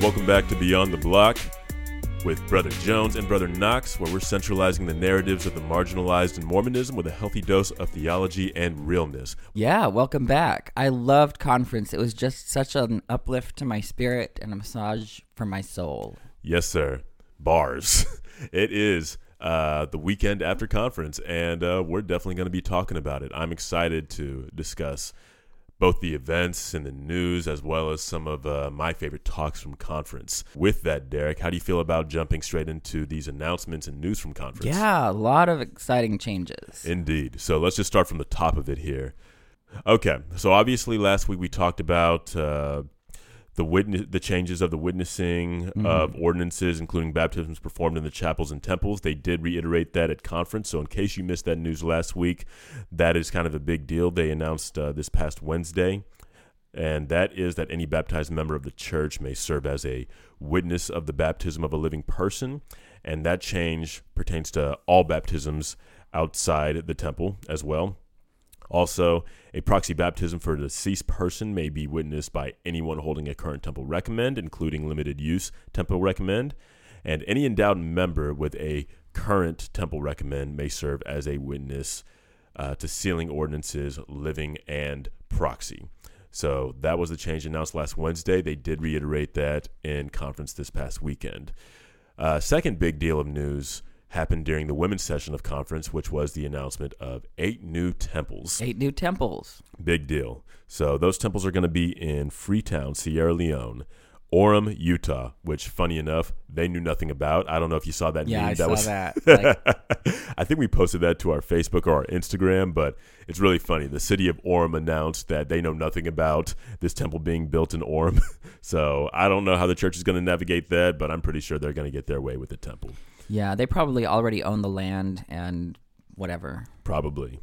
Welcome back to Beyond the Block with Brother Jones and Brother Knox, where we're centralizing the narratives of the marginalized in Mormonism with a healthy dose of theology and realness. Yeah, welcome back. I loved conference. It was just such an uplift to my spirit and a massage for my soul. Yes, sir. Bars. it is uh, the weekend after conference, and uh, we're definitely going to be talking about it. I'm excited to discuss both the events and the news, as well as some of uh, my favorite talks from conference. With that, Derek, how do you feel about jumping straight into these announcements and news from conference? Yeah, a lot of exciting changes. Indeed. So let's just start from the top of it here. Okay, so obviously last week we talked about uh, the witness, the changes of the witnessing mm-hmm. of ordinances, including baptisms performed in the chapels and temples. They did reiterate that at conference. So, in case you missed that news last week, that is kind of a big deal. They announced uh, this past Wednesday, and that is that any baptized member of the church may serve as a witness of the baptism of a living person, and that change pertains to all baptisms outside the temple as well. Also, a proxy baptism for a deceased person may be witnessed by anyone holding a current temple recommend, including limited use temple recommend, and any endowed member with a current temple recommend may serve as a witness uh, to sealing ordinances, living and proxy. So that was the change announced last Wednesday. They did reiterate that in conference this past weekend. Uh, second big deal of news happened during the women's session of conference, which was the announcement of eight new temples. Eight new temples. Big deal. So those temples are going to be in Freetown, Sierra Leone, Orem, Utah, which, funny enough, they knew nothing about. I don't know if you saw that. Yeah, meme. I that saw was, that. Like, I think we posted that to our Facebook or our Instagram, but it's really funny. The city of Orem announced that they know nothing about this temple being built in Orem. so I don't know how the church is going to navigate that, but I'm pretty sure they're going to get their way with the temple. Yeah, they probably already own the land and whatever. Probably.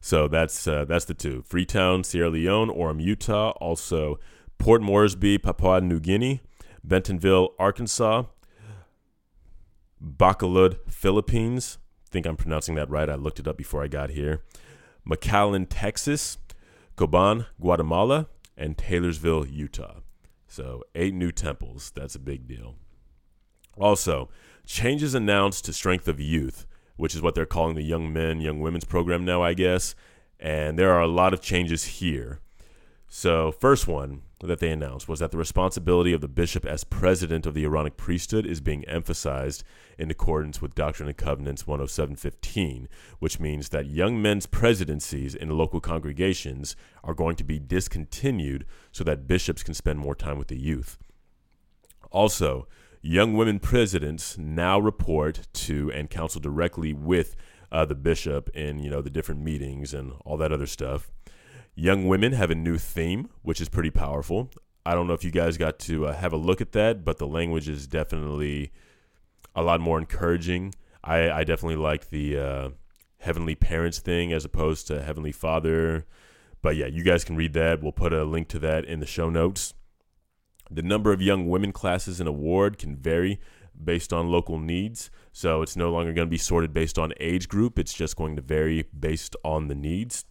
So that's uh, that's the two: Freetown, Sierra Leone, Orem, Utah. Also, Port Moresby, Papua New Guinea, Bentonville, Arkansas, Bacolod, Philippines. I think I'm pronouncing that right. I looked it up before I got here. McAllen, Texas, Coban, Guatemala, and Taylorsville, Utah. So eight new temples. That's a big deal. Also, changes announced to Strength of Youth, which is what they're calling the Young Men, Young Women's program now, I guess. And there are a lot of changes here. So, first one that they announced was that the responsibility of the bishop as president of the Aaronic priesthood is being emphasized in accordance with Doctrine and Covenants 107.15, which means that young men's presidencies in local congregations are going to be discontinued so that bishops can spend more time with the youth. Also, young women presidents now report to and counsel directly with uh, the bishop in you know the different meetings and all that other stuff. Young women have a new theme, which is pretty powerful. I don't know if you guys got to uh, have a look at that, but the language is definitely a lot more encouraging. I, I definitely like the uh, Heavenly Parents thing as opposed to Heavenly Father. But yeah, you guys can read that. We'll put a link to that in the show notes. The number of young women classes in a ward can vary based on local needs. So it's no longer going to be sorted based on age group, it's just going to vary based on the needs.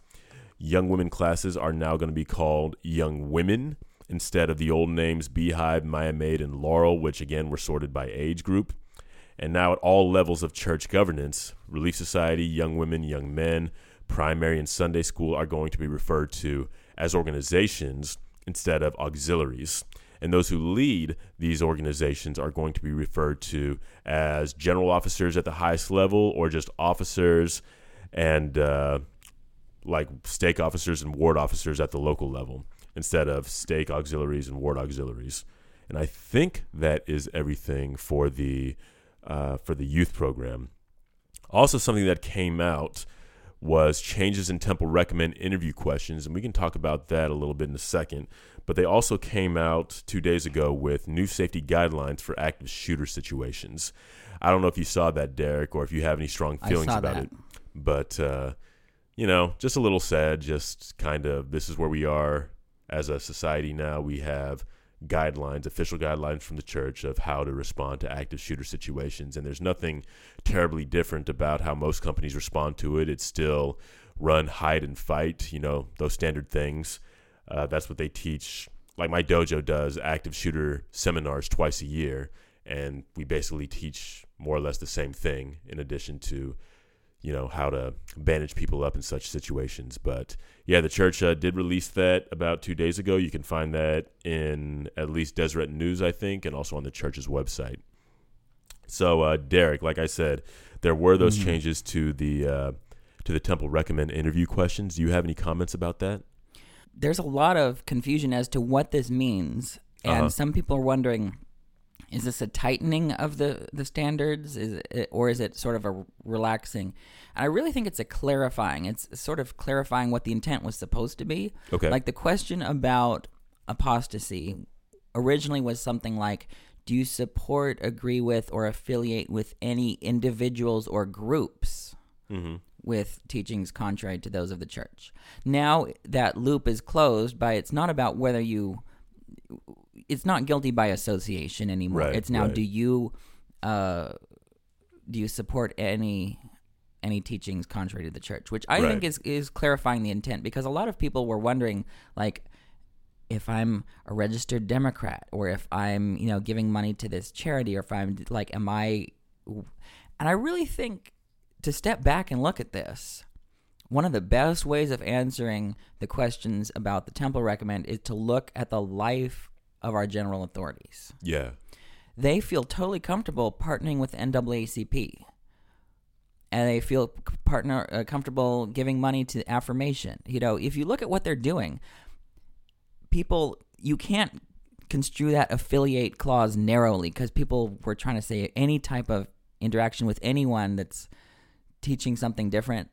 Young women classes are now going to be called Young Women instead of the old names Beehive, Mia Maid, and Laurel, which again were sorted by age group. And now at all levels of church governance, Relief Society, Young Women, Young Men, Primary, and Sunday School are going to be referred to as organizations instead of auxiliaries. And those who lead these organizations are going to be referred to as general officers at the highest level or just officers and uh, like stake officers and ward officers at the local level instead of stake auxiliaries and ward auxiliaries. And I think that is everything for the uh, for the youth program. Also, something that came out was changes in Temple recommend interview questions, and we can talk about that a little bit in a second. But they also came out two days ago with new safety guidelines for active shooter situations. I don't know if you saw that, Derek, or if you have any strong feelings about that. it. But uh, you know, just a little sad. Just kind of this is where we are as a society now. We have guidelines, official guidelines from the church of how to respond to active shooter situations, and there's nothing terribly different about how most companies respond to it. It's still run, hide, and fight. You know, those standard things. Uh, that's what they teach like my dojo does active shooter seminars twice a year, and we basically teach more or less the same thing in addition to you know how to bandage people up in such situations. But yeah the church uh, did release that about two days ago. You can find that in at least deseret news i think and also on the church's website. So uh, derek like i said there were those Mm-hmm. changes to the uh, to the temple recommend interview questions. Do you have any comments about that? There's a lot of confusion as to what this means, and Uh-huh. some people are wondering: is this a tightening of the the standards, is it, or is it sort of a relaxing? And I really think it's a clarifying. It's sort of clarifying what the intent was supposed to be. Okay. Like the question about apostasy originally was something like. Do you support, agree with, or affiliate with any individuals or groups mm-hmm. with teachings contrary to those of the church. Now that loop is closed by it's not about whether you it's not guilty by association anymore. Right, it's now right. do you uh do you support any any teachings contrary to the church, which I Right. think is is clarifying the intent because a lot of people were wondering like if I'm a registered Democrat or if I'm, you know, giving money to this charity or if I'm like, am I. And I really think to step back and look at this, one of the best ways of answering the questions about the temple recommend is to look at the life of our general authorities. yeah They feel totally comfortable partnering with NAACP. And they feel partner uh, comfortable giving money to affirmation. You know, if you look at what they're doing, people you can't construe that affiliate clause narrowly because people were trying to say any type of interaction with anyone that's teaching something different.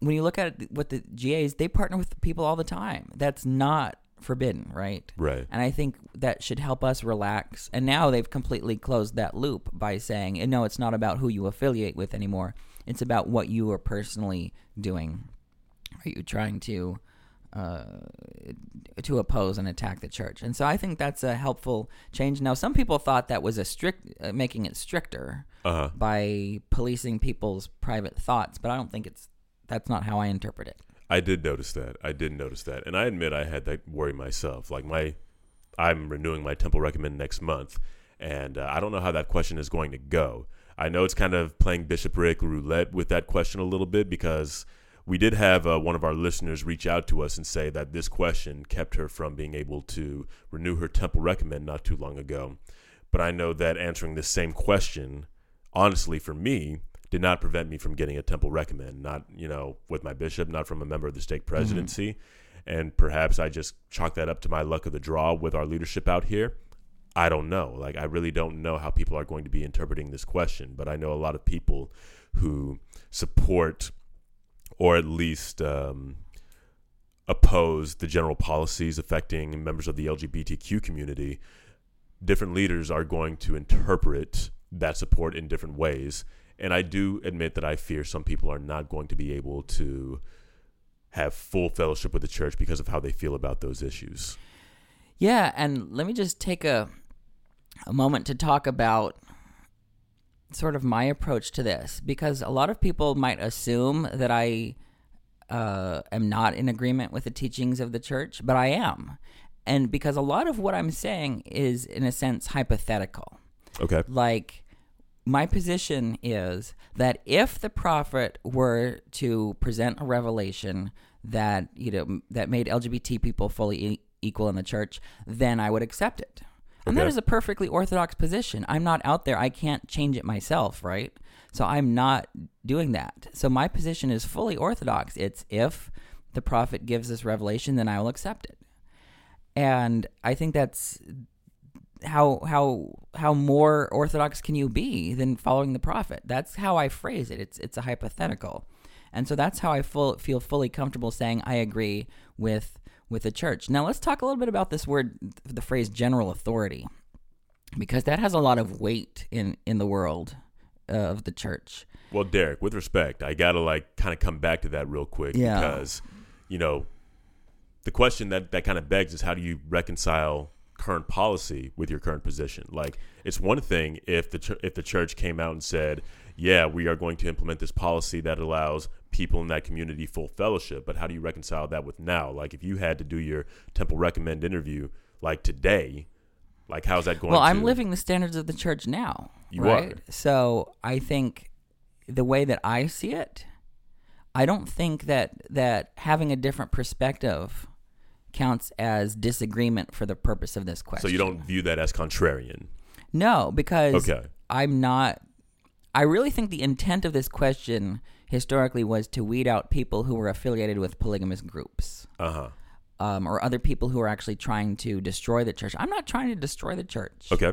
When you look at it, what the GAs, they partner with people all the time. That's not forbidden, right? right And I think that should help us relax. And now they've completely closed that loop by saying, "Eh, no, it's not about who you affiliate with anymore. It's about what you are personally doing. Are you trying to uh, to oppose and attack the church? And so I think that's a helpful change. Now, some people thought that was a strict, uh, making it stricter uh-huh by policing people's private thoughts, but I don't think it's that's not how I interpret it. I did notice that. I did notice that, and I admit I had that worry myself. Like my, I'm renewing my temple recommend next month, and uh, I don't know how that question is going to go. I know it's kind of playing bishopric roulette with that question a little bit because we did have uh, one of our listeners reach out to us and say that this question kept her from being able to renew her temple recommend not too long ago. But I know that answering this same question, honestly, for me, did not prevent me from getting a temple recommend. Not, you know, with my bishop, not from a member of the stake presidency. And perhaps I just chalk that up to my luck of the draw with our leadership out here. I don't know. Like, I really don't know how people are going to be interpreting this question. But I know a lot of people who support or at least um, oppose the general policies affecting members of the LGBTQ community, different leaders are going to interpret that support in different ways. And I do admit that I fear some people are not going to be able to have full fellowship with the church because of how they feel about those issues. Yeah, and let me just take a a moment to talk about sort of my approach to this because a lot of people might assume that I uh, am not in agreement with the teachings of the church, but I am. And because a lot of what I'm saying is, in a sense, hypothetical. Okay. Like, my position is that if the prophet were to present a revelation that you know that made LGBT people fully e- equal in the church, then I would accept it. And that is a perfectly orthodox position. I'm not out there. I can't change it myself, right? So I'm not doing that. So my position is fully orthodox. It's if the prophet gives this revelation, then I will accept it. And I think that's how how how more orthodox can you be than following the prophet? That's how I phrase it. It's it's a hypothetical, and so that's how I full, feel fully comfortable saying I agree with with the church. Now let's talk a little bit about this word, the phrase general authority, because that has a lot of weight in in the world uh, of the church. Well, Derek, with respect, I gotta like kind of come back to that real quick Yeah. because, you know, the question that that kind of begs is how do you reconcile current policy with your current position? Like, it's one thing if the ch- if the church came out and said, "Yeah, we are going to implement this policy that allows people in that community full fellowship," but how do you reconcile that with now? Like, if you had to do your temple recommend interview like today, like how's that going? Well, I'm living the standards of the church now. You right? are. So I think the way that I see it, I don't think that that having a different perspective counts as disagreement for the purpose of this question. So you don't view that as contrarian. No, because Okay. I'm not. I really think the intent of this question historically was to weed out people who were affiliated with polygamous groups. Uh huh. Um, or other people who are actually trying to destroy the church. I'm not trying to destroy the church. Okay.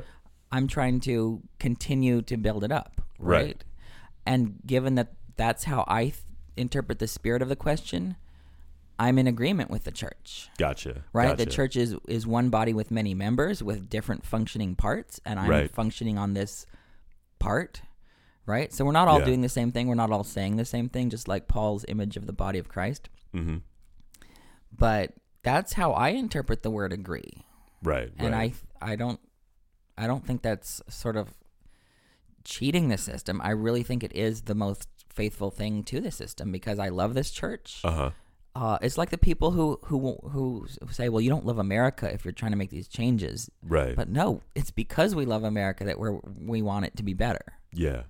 I'm trying to continue to build it up, Right. right? And given that that's how I th- interpret the spirit of the question, I'm in agreement with the church, Gotcha. right? The church is is one body with many members with different functioning parts, and I'm Right. functioning on this part, right? So we're not all Yeah. doing the same thing. We're not all saying the same thing, just like Paul's image of the body of Christ. Mm-hmm. But that's how I interpret the word agree. Right. and right. I I don't I don't think that's sort of cheating the system. I really think it is the most faithful thing to the system because I love this church. Uh huh. Uh, it's like the people who who who say, "Well, you don't love America if you're trying to make these changes." Right. But no, it's because we love America that we we want it to be better, yeah.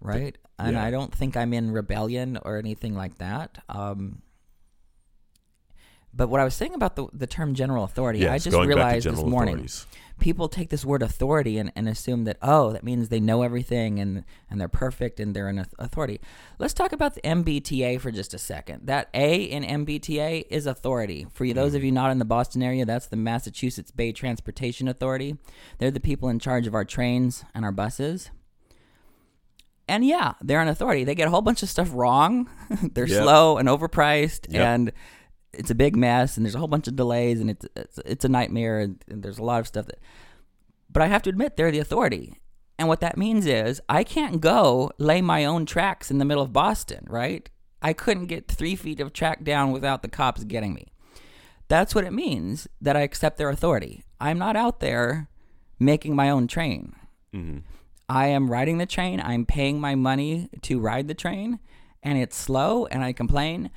right? And yeah. I don't think I'm in rebellion or anything like that. Um, but what I was saying about the the term general authority, Yes. I just going back to realized this morning people take this word authority and, and assume that oh that means they know everything and and they're perfect and they're an authority. Let's talk about the mbta for just a second. That a in mbta is authority. For you those mm. of you not in the boston area that's the massachusetts bay transportation authority. They're the people in charge of our trains and our buses. And yeah they're an authority. They get a whole bunch of stuff wrong. They're Yep. slow and overpriced Yep. and it's a big mess and there's a whole bunch of delays and it's it's, it's a nightmare and, and there's a lot of stuff that but I have to admit they're the authority. And what that means is I can't go lay my own tracks in the middle of Boston, right? I couldn't get three feet of track down without the cops getting me. That's what it means that I accept their authority. I'm not out there making my own train. Mm-hmm. I am riding the train. I'm paying my money to ride the train, and it's slow, and I complain,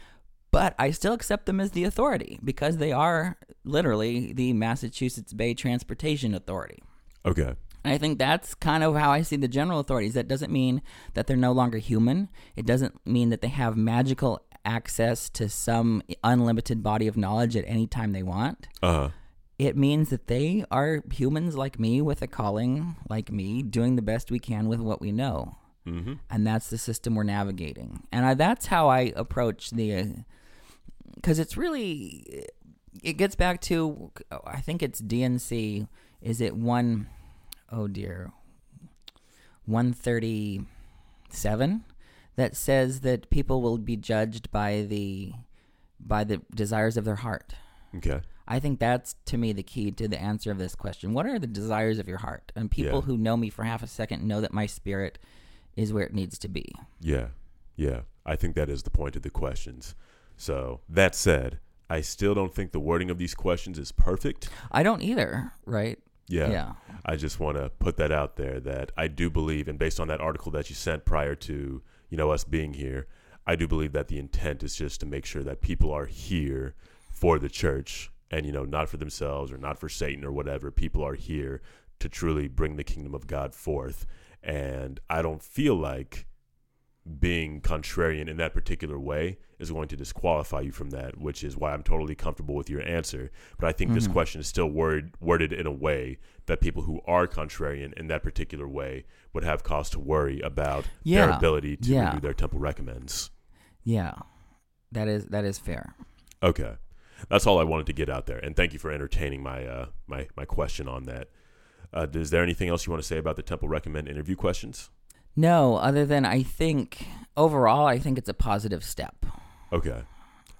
but I still accept them as the authority because they are literally the Massachusetts Bay Transportation Authority. Okay. And I think that's kind of how I see the general authorities. That doesn't mean that they're no longer human. It doesn't mean that they have magical access to some unlimited body of knowledge at any time they want. Uh huh. It means that they are humans like me with a calling like me, doing the best we can with what we know. Mm-hmm. And that's the system we're navigating. And I, that's how I approach the. Because it's really. It gets back to. I think it's D&C. Is it one oh dear, 137 that says that people will be judged by the by the desires of their heart. Okay. I think that's to me the key to the answer of this question. What are the desires of your heart? And people Yeah. who know me for half a second know that my spirit is where it needs to be. Yeah. Yeah. I think that is the point of the questions. So that said, I still don't think the wording of these questions is perfect. I don't either, right? Yeah. Yeah. I just want to put that out there that I do believe, and based on that article that you sent prior to you know us being here, I do believe that the intent is just to make sure that people are here for the church and you know not for themselves or not for Satan or whatever. People are here to truly bring the kingdom of God forth, and I don't feel like being contrarian in that particular way is going to disqualify you from that, which is why I'm totally comfortable with your answer. But I think this Mhm. question is still word, worded in a way that people who are contrarian in that particular way would have cause to worry about their ability to Yeah. renew their temple recommends. Yeah. That is that is fair. Okay, that's all I wanted to get out there, and thank you for entertaining my uh, my my question on that. Uh, is there anything else you want to say about the temple recommend interview questions? No, other than I think overall I think it's a positive step. Okay.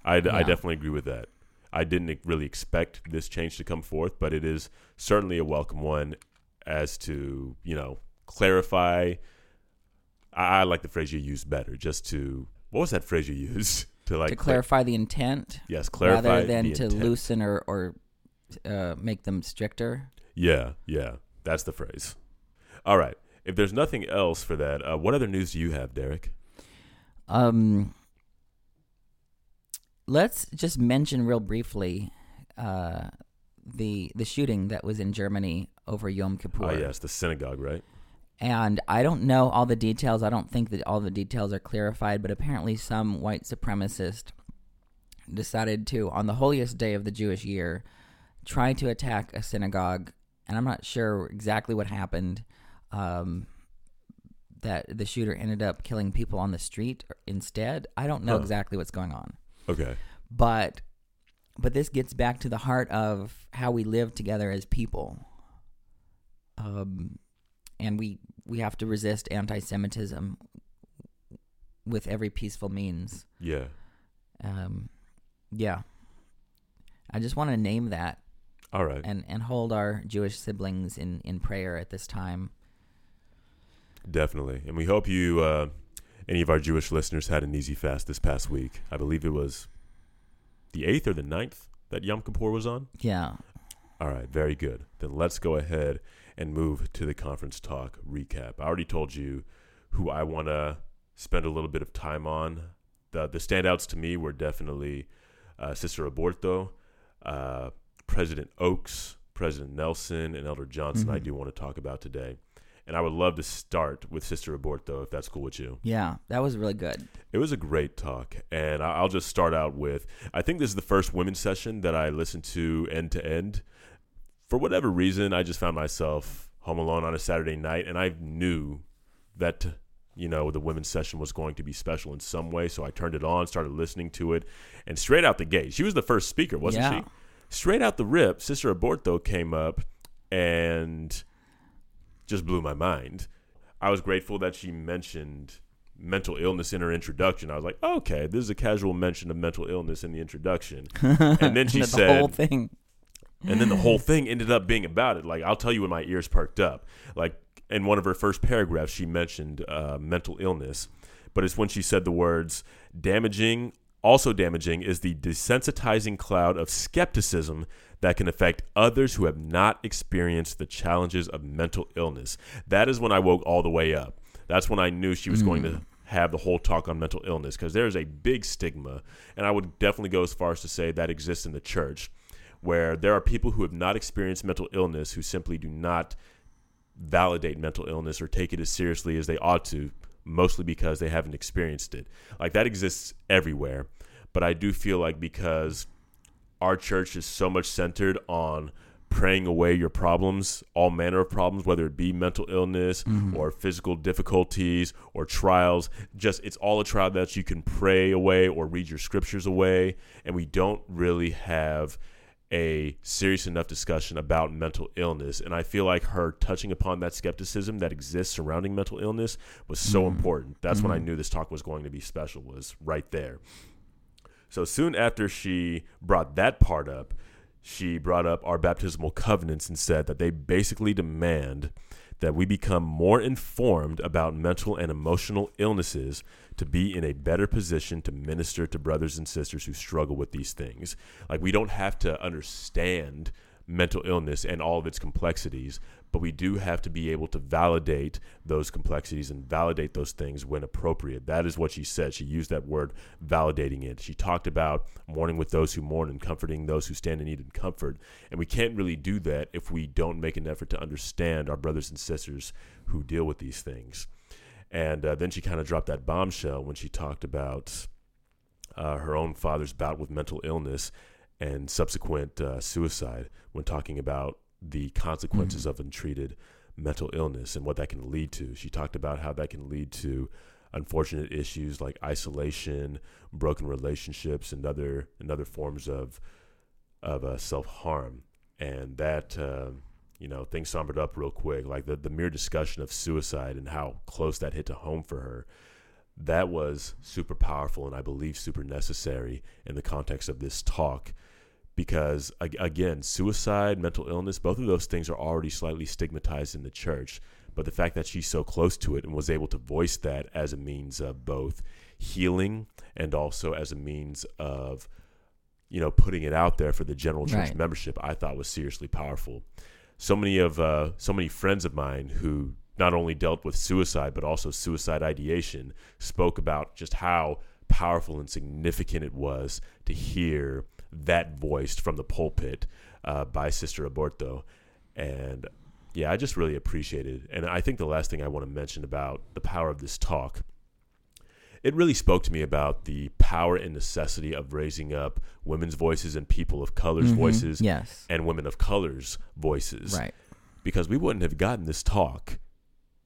I, Yeah. definitely agree with that. I didn't really expect this change to come forth, but it is certainly a welcome one as to, you know, clarify. I, I like the phrase you used better, just to, what was that phrase you used? To like, to cla- clarify the intent yes, clarify. rather than to intent. loosen or, or uh, make them stricter. Yeah, yeah, that's the phrase. All right. If there's nothing else for that, uh, what other news do you have, Derek? Um, let's just mention real briefly uh, the the shooting that was in Germany over Yom Kippur. Oh yes, the synagogue, right? And I don't know all the details. I don't think that all the details are clarified, but apparently some white supremacist decided to, on the holiest day of the Jewish year, try to attack a synagogue. And I'm not sure exactly what happened. Um, that the shooter ended up killing people on the street instead. I don't know Huh. exactly what's going on, Okay. but but this gets back to the heart of how we live together as people. Um, and we we have to resist anti-Semitism with every peaceful means. Yeah. Um, yeah, I just want to name that All right. and and hold our Jewish siblings in in prayer at this time. Definitely. And we hope you, uh, any of our Jewish listeners, had an easy fast this past week. I believe it was the 8th or the 9th that Yom Kippur was on. Yeah. All right. Very good. Then let's go ahead and move to the conference talk recap. I already told you who I want to spend a little bit of time on. The, the standouts to me were definitely uh, Sister Aburto, uh, President Oaks, President Nelson, and Elder Johnson. I Mhm. do want to talk about today. And I would love to start with Sister Aburto, if that's cool with you. Yeah, that was really good. It was a great talk, and I'll just start out with I think this is the first women's session that I listened to end to end. For whatever reason, I just found myself home alone on a Saturday night, and I knew that you know the women's session was going to be special in some way, so I turned it on, started listening to it, and straight out the gate, she was the first speaker, wasn't Yeah. she? Straight out the rip, Sister Aburto came up and just blew my mind. I was grateful that she mentioned mental illness in her introduction. I was like, okay, this is a casual mention of mental illness in the introduction. And then she the said, whole thing. and then the whole thing ended up being about it. Like, I'll tell you when my ears perked up. Like, in one of her first paragraphs, she mentioned uh, mental illness, but it's when she said the words damaging, also damaging is the desensitizing cloud of skepticism that can affect others who have not experienced the challenges of mental illness. That is when I woke all the way up. That's when I knew she was going to mm. have the whole talk on mental illness because there's a big stigma, and I would definitely go as far as to say that exists in the church where there are people who have not experienced mental illness who simply do not validate mental illness or take it as seriously as they ought to, mostly because they haven't experienced it. Like that exists everywhere. But I do feel like because our church is so much centered on praying away your problems, all manner of problems, whether it be mental illness mm-hmm. or physical difficulties or trials. Just it's all a trial that you can pray away or read your scriptures away. And we don't really have a serious enough discussion about mental illness. And I feel like her touching upon that skepticism that exists surrounding mental illness was so mm-hmm. important. That's when I mm-hmm. knew this talk was going to be special, was right there. So soon after she brought that part up, she brought up our baptismal covenants and said that they basically demand that we become more informed about mental and emotional illnesses to be in a better position to minister to brothers and sisters who struggle with these things. Like, we don't have to understand mental illness and all of its complexities, but we do have to be able to validate those complexities and validate those things when appropriate. That is what she said. She used that word, validating it. She talked about mourning with those who mourn and comforting those who stand in need of comfort. And we can't really do that if we don't make an effort to understand our brothers and sisters who deal with these things. And uh, then she kind of dropped that bombshell when she talked about uh, her own father's bout with mental illness and subsequent uh, suicide when talking about the consequences of untreated mental illness and what that can lead to. She talked about how that can lead to unfortunate issues like isolation, broken relationships, and other and other forms of of uh, self harm. And that uh, you know things summed up real quick, like the the mere discussion of suicide and how close that hit to home for her. That was super powerful and I believe super necessary in the context of this talk because again suicide mental illness both of those things are already slightly stigmatized in the church but the fact that she's so close to it and was able to voice that as a means of both healing and also as a means of you know putting it out there for the general church Right. membership i thought was seriously powerful so many of uh, so many friends of mine who not only dealt with suicide but also suicide ideation spoke about just how powerful and significant it was to hear that voiced from the pulpit uh, by Sister Aburto, and yeah, I just really appreciated. it. And I think the last thing I want to mention about the power of this talk, it really spoke to me about the power and necessity of raising up women's voices and people of color's Mhm. voices Yes. and women of color's voices Right. because we wouldn't have gotten this talk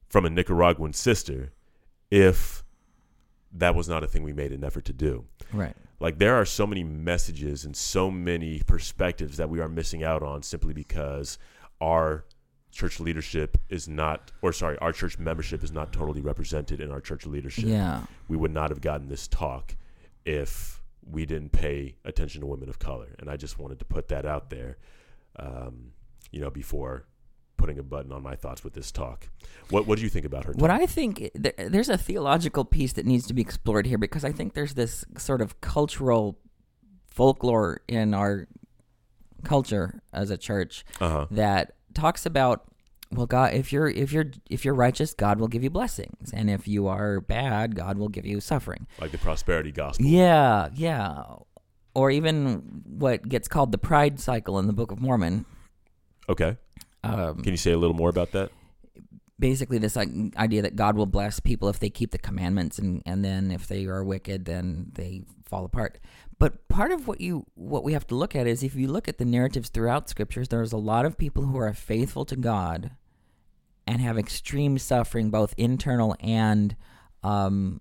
from a Nicaraguan sister if that was not a thing we made an effort to do. Right. Like there are so many messages and so many perspectives that we are missing out on simply because our church leadership is not or sorry, our church membership is not totally represented in our church leadership. Yeah. We would not have gotten this talk if we didn't pay attention to women of color. And I just wanted to put that out there. Um, you know, before putting a button on my thoughts with this talk. What what do you think about her? What? I think th- there's a theological piece that needs to be explored here because I think there's this sort of cultural folklore in our culture as a church uh-huh. that talks about well God if you're if you're if you're righteous God will give you blessings and if you are bad God will give you suffering. Like the prosperity gospel. Yeah, yeah. Or even what gets called the pride cycle in the Book of Mormon. Okay. Um, Can you say a little more about that? basically this idea that God will bless people if they keep the commandments and and then if they are wicked then they fall apart. But part of what you what we have to look at is if you look at the narratives throughout scriptures there's a lot of people who are faithful to God and have extreme suffering both internal and um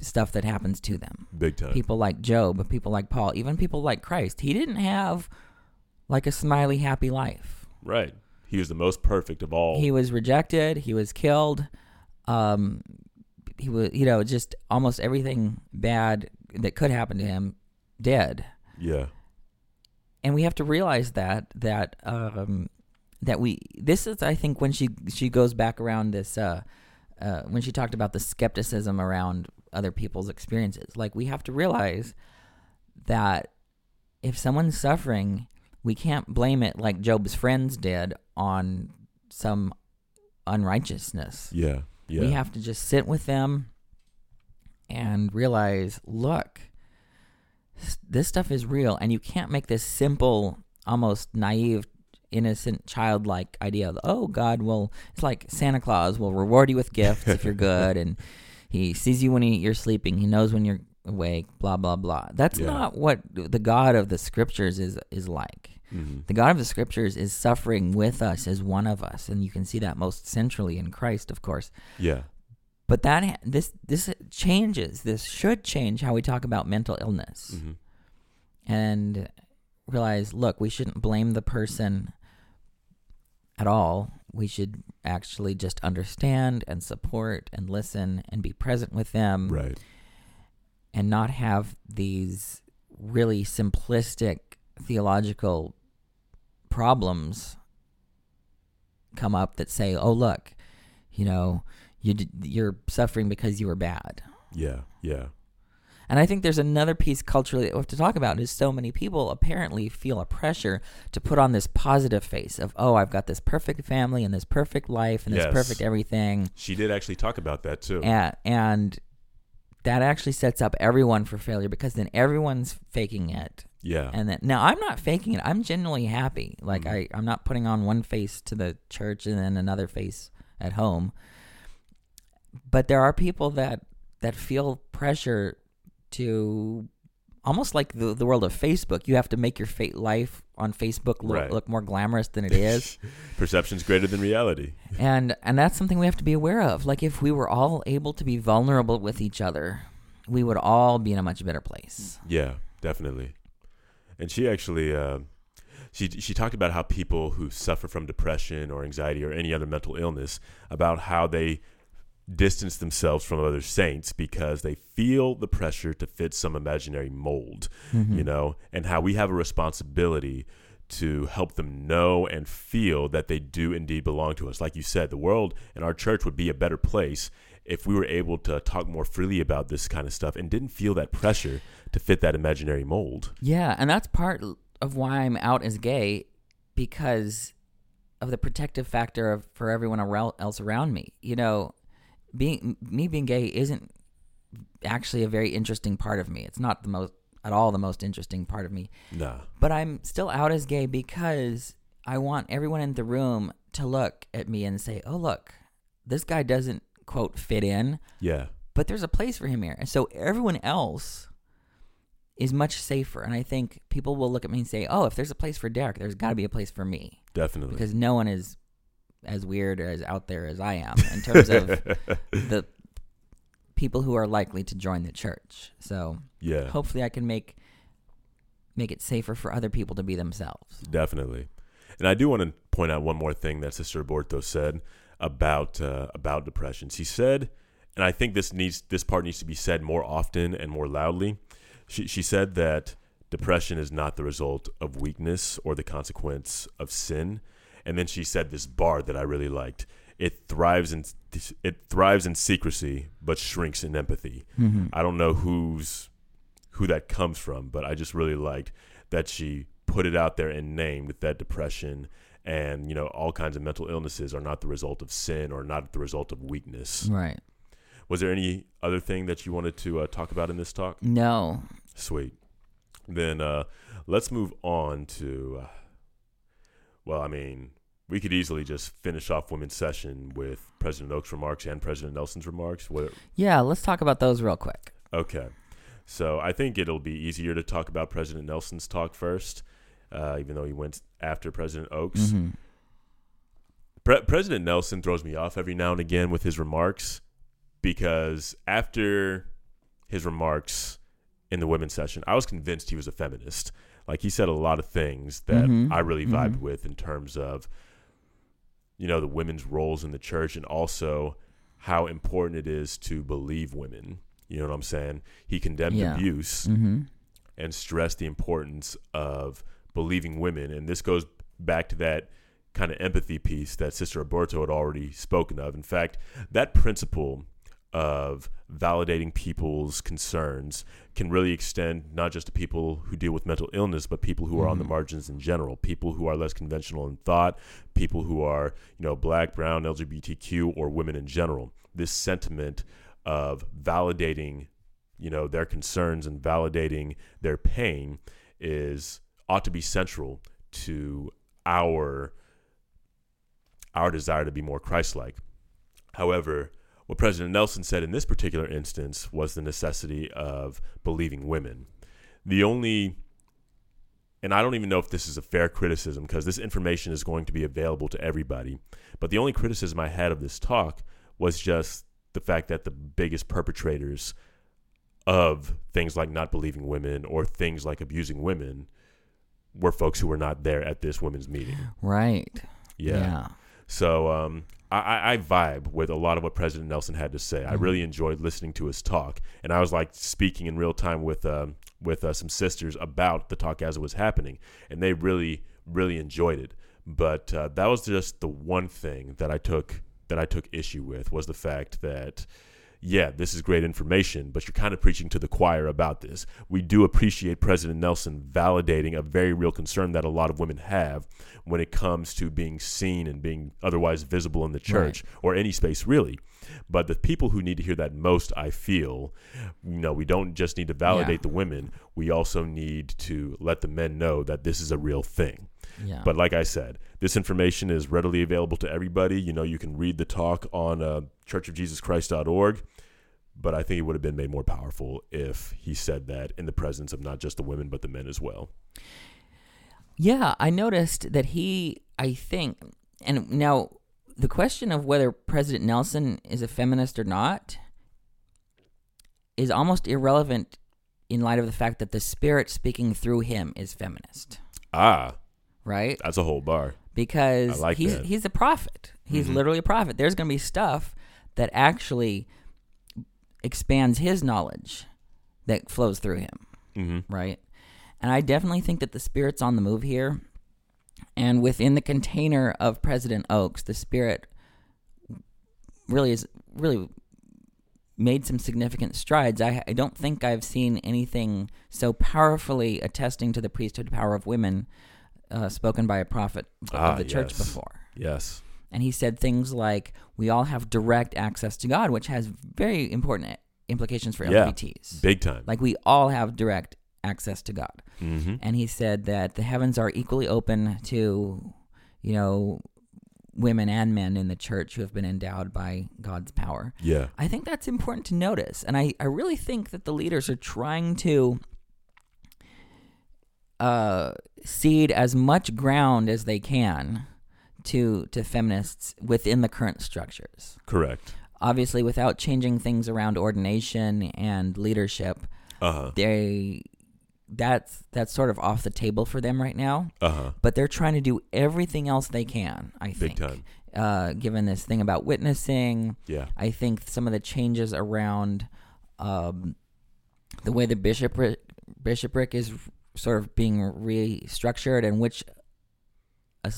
stuff that happens to them. Big time. People like Job, people like Paul, even people like Christ. He didn't have like a smiley happy life. Right. He was the most perfect of all. He was rejected. He was killed. Um, he was, you know, just almost everything bad that could happen to him did. yeah. And we have to realize that that um, that we this is I think when she she goes back around this uh, uh, when she talked about the skepticism around other people's experiences. Like we have to realize that if someone's suffering, we can't blame it like Job's friends did on some unrighteousness. Yeah. Yeah. We have to just sit with them and realize, look, this stuff is real, and you can't make this simple, almost naive, innocent, childlike idea of, oh, God will. It's like Santa Claus will reward you with gifts if you're good, and he sees you when he, you're sleeping. He knows when you're awake. Blah blah blah. That's Yeah. not what the God of the Scriptures is is like. Mhm. The God of the Scriptures is suffering with us as one of us, and you can see that most centrally in Christ, of course. Yeah. But that this this changes. This should change how we talk about mental illness, hmm and realize, look, we shouldn't blame the person at all. We should actually just understand and support and listen and be present with them, Right. And not have these really simplistic theological problems come up that say, "Oh, look, you know, you d- you're suffering because you were bad." Yeah. Yeah. And I think there's another piece culturally that we have to talk about is so many people apparently feel a pressure to put on this positive face of, "Oh, I've got this perfect family and this perfect life and this perfect everything," She did actually talk about that too. and and that actually sets up everyone for failure because then everyone's faking it yeah. and then now I'm not faking it. I'm genuinely happy. Like Mhm. I, I'm not putting on one face to the church and then another face at home. But there are people that that feel pressure to almost like the the world of Facebook. You have to make your fa- life on Facebook look, Right. look more glamorous than it is. Perception's greater than reality. and and that's something we have to be aware of. Like if we were all able to be vulnerable with each other, we would all be in a much better place. Yeah, definitely. And she actually, uh, she she talked about how people who suffer from depression or anxiety or any other mental illness, about how they distance themselves from other saints because they feel the pressure to fit some imaginary mold, Mm-hmm. you know, and how we have a responsibility to help them know and feel that they do indeed belong to us. Like you said, the world and our church would be a better place if we were able to talk more freely about this kind of stuff and didn't feel that pressure to fit that imaginary mold. Yeah, and that's part of why I'm out as gay because of the protective factor of for everyone else around me. You know, being me being gay isn't actually a very interesting part of me. It's not the most at all the most interesting part of me. Nah. But I'm still out as gay because I want everyone in the room to look at me and say, "Oh, look, this guy doesn't quote fit in, Yeah. but there's a place for him here." And so everyone else is much safer. And I think people will look at me and say, "Oh, if there's a place for Derek, there's got to be a place for me." Definitely. Because no one is as weird or as out there as I am in terms of the people who are likely to join the church. So yeah. hopefully I can make make it safer for other people to be themselves. Definitely. And I do want to point out one more thing that Sister Aburto said about uh, about depression. She said, and I think this needs this part needs to be said more often and more loudly. She she said that depression is not the result of weakness or the consequence of sin. And then she said this bar that I really liked. It thrives in it thrives in secrecy, but shrinks in empathy. Mm-hmm. I don't know who's who that comes from, but I just really liked that she put it out there and named that depression and you know all kinds of mental illnesses are not the result of sin or not the result of weakness. Right. Was there any other thing that you wanted to uh, talk about in this talk? No. Sweet. Then uh, let's move on to. Uh, well, I mean, we could easily just finish off women's session with President Oak's remarks and President Nelson's remarks. What, Yeah, let's talk about those real quick. Okay. So I think it'll be easier to talk about President Nelson's talk first, uh, even though he went after President Oaks. Mm-hmm. Pre- President Nelson throws me off every now and again with his remarks because after his remarks in the women's session, I was convinced he was a feminist. Like he said a lot of things that Mhm. I really vibed Mhm. with in terms of, you know, the women's roles in the church and also how important it is to believe women. You know what I'm saying? He condemned Yeah. abuse Mm-hmm. and stressed the importance of believing women. And this goes back to that kind of empathy piece that Sister Aburto had already spoken of. In fact, that principle of validating people's concerns can really extend not just to people who deal with mental illness, but people who are on the Mhm. margins in general, people who are less conventional in thought, people who are, you know, black, brown, LGBTQ, or women in general. This sentiment of validating, you know, their concerns and validating their pain is ought to be central to our our desire to be more Christ-like. However, what President Nelson said in this particular instance was the necessity of believing women. The only and I don't even know if this is a fair criticism because this information is going to be available to everybody. But the only criticism I had of this talk was just the fact that the biggest perpetrators of things like not believing women or things like abusing women were folks who were not there at this women's meeting. Right. Yeah. yeah. So um, I, I, I vibe with a lot of what President Nelson had to say. I Mhm. really enjoyed listening to his talk, and I was like speaking in real time with um, with uh, some sisters about the talk as it was happening, and they really really enjoyed it. But uh, that was just the one thing that I took that I took issue with was the fact that yeah, this is great information, but you're kind of preaching to the choir about this. We do appreciate President Nelson validating a very real concern that a lot of women have when it comes to being seen and being otherwise visible in the church or any space really. But the people who need to hear that most, I feel, you know, we don't just need to validate Yeah. the women, we also need to let the men know that this is a real thing. Yeah. But like I said, this information is readily available to everybody. You know, you can read the talk on uh, churchofjesuschrist.org. But I think it would have been made more powerful if he said that in the presence of not just the women, but the men as well. Yeah, I noticed that he, I think, and now the question of whether President Nelson is a feminist or not is almost irrelevant in light of the fact that the spirit speaking through him is feminist, Ah, right? that's a whole bar. Because like he's that. he's a prophet. He's Mhm. literally a prophet. There's going to be stuff that actually expands his knowledge that flows through him Mm-hmm. right? And I definitely think that the spirit's on the move here. And within the container of President Oaks, the spirit really is really made some significant strides. I, I don't think I've seen anything so powerfully attesting to the priesthood power of women uh, spoken by a prophet Ah, of the church yes. before. Yes. And he said things like, "We all have direct access to God," which has very important implications for Yeah. LGBTs. Big time. Like we all have direct access to God. Mm-hmm. And he said that the heavens are equally open to, you know, women and men in the church who have been endowed by God's power. Yeah. I think that's important to notice. And I, I really think that the leaders are trying to uh, cede as much ground as they can to to feminists within the current structures. Correct. Obviously, without changing things around ordination and leadership, Uh huh. they that's that's sort of off the table for them right now. Uh huh. But they're trying to do everything else they can. I think. Big time. uh, given this thing about witnessing, Yeah. I think some of the changes around um, the way the bishopric bishopric is sort of being restructured and which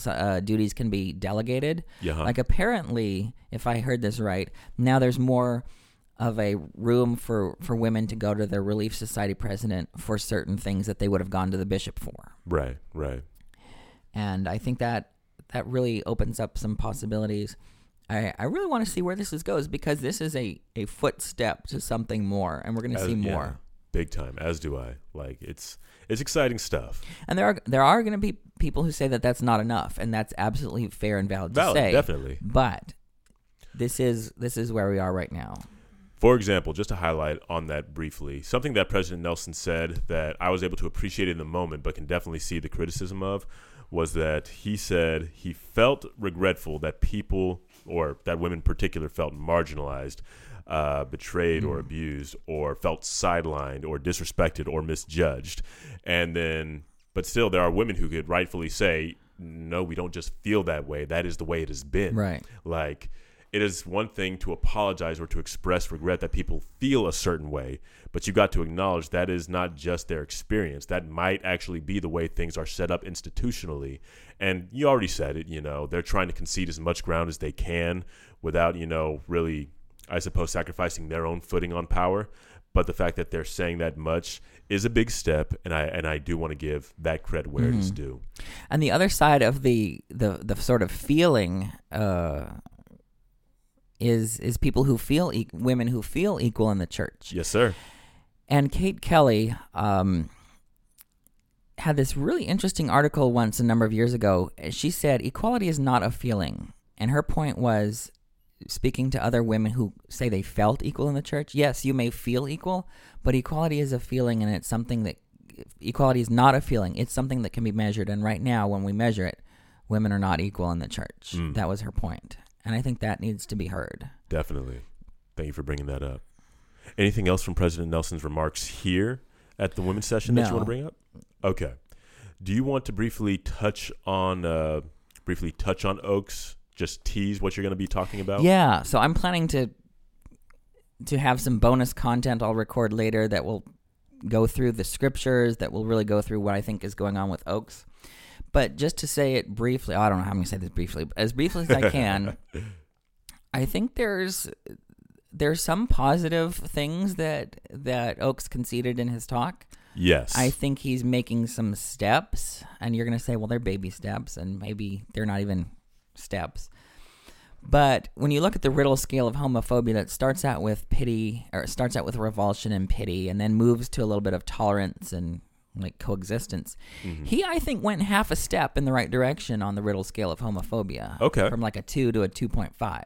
uh, duties can be delegated. Yeah. Like apparently, if I heard this right, now there's more of a room for for women to go to their relief society president for certain things that they would have gone to the bishop for. right. Right. And I think that that really opens up some possibilities. I, I really want to see where this is goes because this is a, a footstep to something more, and we're going to see yeah, more. Big time. As do I. Like it's it's exciting stuff. And there are there are going to be people who say that that's not enough, and that's absolutely fair and valid, Valid. to say. Definitely. But this is this is where we are right now. For example, just to highlight on that briefly, something that President Nelson said that I was able to appreciate in the moment, but can definitely see the criticism of, was that he said he felt regretful that people, or that women in particular, felt marginalized, uh, betrayed, or abused, or felt sidelined, or disrespected, or misjudged. And then, but still, there are women who could rightfully say, no, we don't just feel that way. That is the way it has been. Right. Like, it is one thing to apologize or to express regret that people feel a certain way, but you got to acknowledge that is not just their experience. That might actually be the way things are set up institutionally. And you already said it, you know, they're trying to concede as much ground as they can without, you know, really, I suppose, sacrificing their own footing on power. But the fact that they're saying that much is a big step, and I and I do want to give that credit where it is due. And the other side of the the the sort of feeling uh, is is people who feel e- women who feel equal in the church. Yes, sir. And Kate Kelly um, had this really interesting article once a number of years ago. She said equality is not a feeling, and her point was speaking to other women who say they felt equal in the church. Yes, you may feel equal, but equality is a feeling, and it's something that equality is not a feeling. It's something that can be measured. And right now, when we measure it, women are not equal in the church. Mm. That was her point, and I think that needs to be heard. Definitely. Thank you for bringing that up. Anything else from President Nelson's remarks here at the women's session that you want to bring up? Okay. Do you want to briefly touch on uh, briefly touch on Oaks? Just tease what you're going to be talking about. Yeah, so I'm planning to to have some bonus content I'll record later that will go through the scriptures that will really go through what I think is going on with Oaks. But just to say it briefly, I don't know how I'm going to say this briefly, but as briefly as I can, I think there's there's some positive things that that Oaks conceded in his talk. Yes. I think he's making some steps, and you're going to say, well, they're baby steps, and maybe they're not even steps. But when you look at the riddle scale of homophobia, that starts out with pity, or starts out with revulsion and pity, and then moves to a little bit of tolerance and like coexistence. Mm-hmm. He, I think, went half a step in the right direction on the riddle scale of homophobia. Okay. From like a two to a 2.5.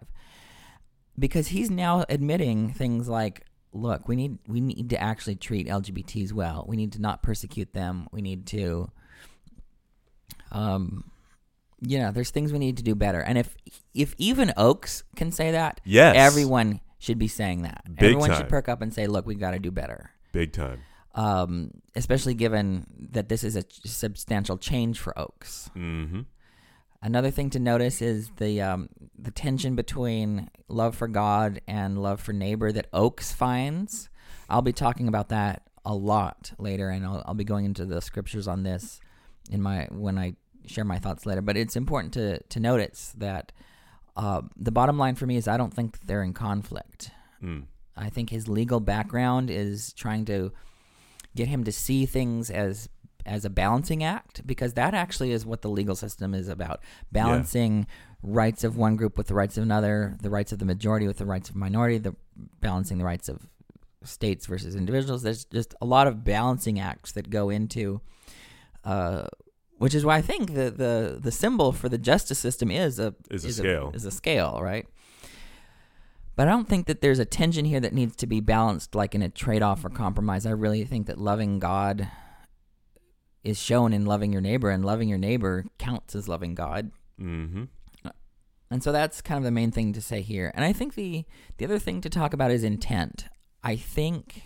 Because he's now admitting things like, look, we need we need to actually treat LGBTs well. We need to not persecute them. We need to um you know, there's things we need to do better. And if if even Oaks can say that, Yes. everyone should be saying that. Big everyone time. should perk up and say, look, we've got to do better. Big time. Um, especially given that this is a substantial change for Oaks. Mm-hmm. Another thing to notice is the um, the tension between love for God and love for neighbor that Oaks finds. I'll be talking about that a lot later, and I'll, I'll be going into the scriptures on this in my when I share my thoughts later. But it's important to to notice that uh, the bottom line for me is I don't think they're in conflict. Mm. I think his legal background is trying to get him to see things as as a balancing act because that actually is what the legal system is about balancing rights of one group with the rights of another the rights of the majority with the rights of minority the balancing the rights of states versus individuals. There's just a lot of balancing acts that go into, uh, which is why I think the the the symbol for the justice system is a Is a scale. is a scale, right? But I don't think that there's a tension here that needs to be balanced like in a trade off or compromise. I really think that loving God is shown in loving your neighbor, and loving your neighbor counts as loving God. Mm-hmm. And so that's kind of the main thing to say here. And I think the the other thing to talk about is intent. I think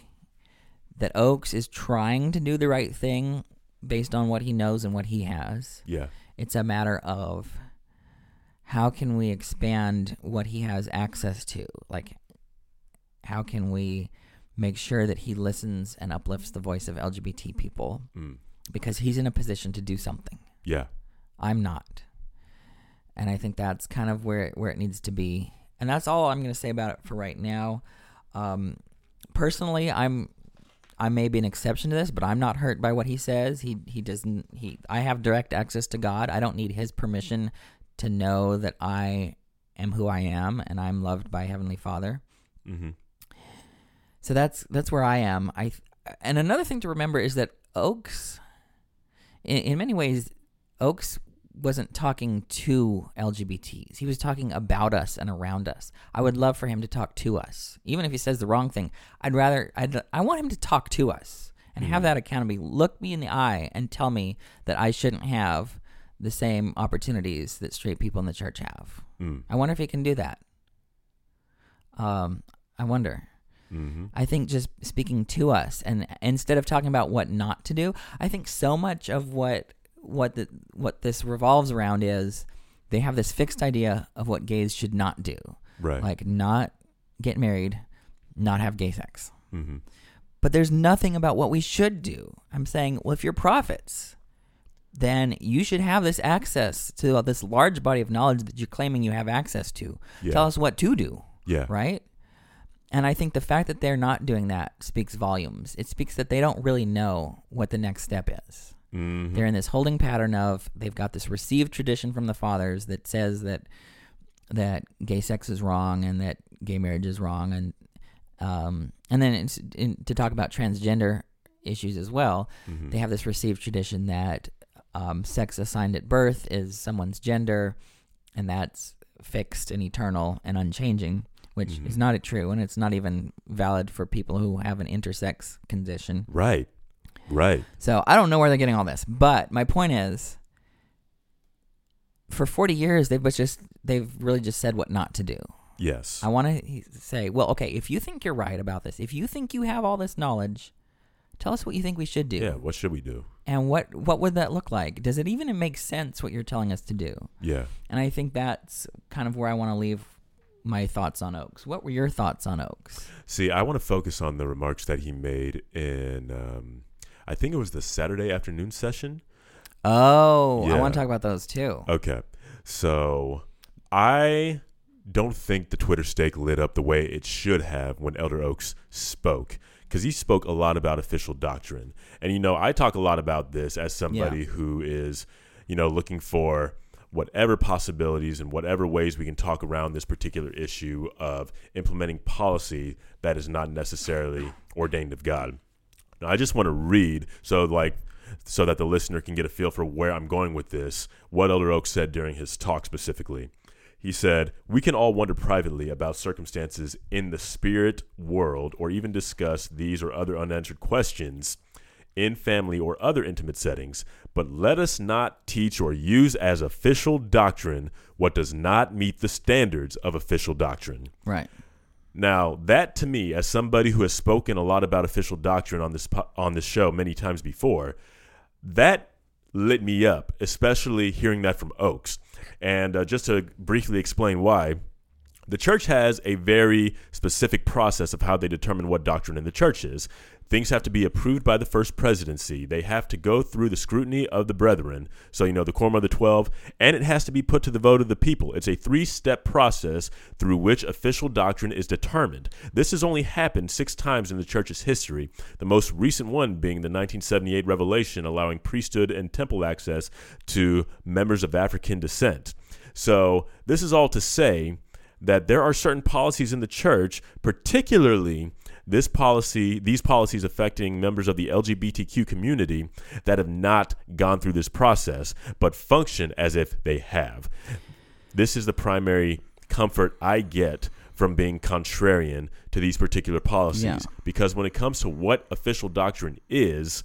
that Oaks is trying to do the right thing based on what he knows and what he has. Yeah. It's a matter of how can we expand what he has access to? Like how can we make sure that he listens and uplifts the voice of LGBT people Mm. because he's in a position to do something. Yeah. I'm not. And I think that's kind of where where it needs to be. And that's all I'm going to say about it for right now. Um, personally, I'm I may be an exception to this, but I'm not hurt by what he says. He he doesn't he I have direct access to God. I don't need his permission to know that I am who I am and I'm loved by heavenly Father. Mm-hmm. So that's that's where I am. I and another thing to remember is that Oaks, in, in many ways, Oaks wasn't talking to LGBTs. He was talking about us and around us. I would love for him to talk to us, even if he says the wrong thing. I'd rather I'd, I want him to talk to us and have that accountability. Look me in the eye and tell me that I shouldn't have the same opportunities that straight people in the church have. Mm. I wonder if he can do that. Um, I wonder. Mm-hmm. I think just speaking to us and instead of talking about what not to do, I think so much of what what the what this revolves around is they have this fixed idea of what gays should not do. Right. Like not get married, not have gay sex. mm-hmm. But there's nothing about what we should do. I'm saying, well, if you're prophets, then you should have this access to this large body of knowledge that you're claiming you have access to. Yeah. Tell us what to do Yeah. right? And I think the fact that they're not doing that speaks volumes. It speaks that they don't really know what the next step is. Mm-hmm. They're in this holding pattern of they've got this received tradition from the fathers that says that that gay sex is wrong and that gay marriage is wrong, and um, and then it's, in, to talk about transgender issues as well, Mhm. they have this received tradition that um, sex assigned at birth is someone's gender, and that's fixed and eternal and unchanging, which Mhm. is not true, and it's not even valid for people who have an intersex condition. Right. Right. So I don't know where they're getting all this, but my point is, for 40 years they've just they've really just said what not to do. Yes. I want to say, well, okay, if you think you're right about this, if you think you have all this knowledge, tell us what you think we should do. yeah. What should we do? And what what would that look like? Does it even make sense what you're telling us to do? Yeah. And I think that's kind of where I want to leave my thoughts on Oaks. What were your thoughts on Oaks? See, I want to focus on the remarks that he made in, um, I think it was the Saturday afternoon session. Oh, I want to talk about those too. Okay. So I don't think the Twitter stake lit up the way it should have when Elder Oaks spoke. Because he spoke a lot about official doctrine. And, you know, I talk a lot about this as somebody who is, you know, looking for whatever possibilities and whatever ways we can talk around this particular issue of implementing policy that is not necessarily ordained of God. Now, I just want to read so like so that the listener can get a feel for where I'm going with this. What Elder Oak said during his talk specifically. He said, "We can all wonder privately about circumstances in the spirit world or even discuss these or other unanswered questions in family or other intimate settings, but let us not teach or use as official doctrine what does not meet the standards of official doctrine." Right. Now, that to me, as somebody who has spoken a lot about official doctrine on this on this show many times before, that lit me up, especially hearing that from Oaks. And uh, just to briefly explain why, the church has a very specific process of how they determine what doctrine in the church is. Things have to be approved by the first presidency. They have to go through the scrutiny of the brethren. So, you know, the quorum of the 12, and it has to be put to the vote of the people. It's a three step process through which official doctrine is determined. This has only happened six times in the church's history, the most recent one being the 1978 revelation allowing priesthood and temple access to members of African descent. So, this is all to say that there are certain policies in the church, particularly this policy, these policies affecting members of the LGBTQ community that have not gone through this process, but function as if they have. This is the primary comfort I get from being contrarian to these particular policies Yeah. because when it comes to what official doctrine is,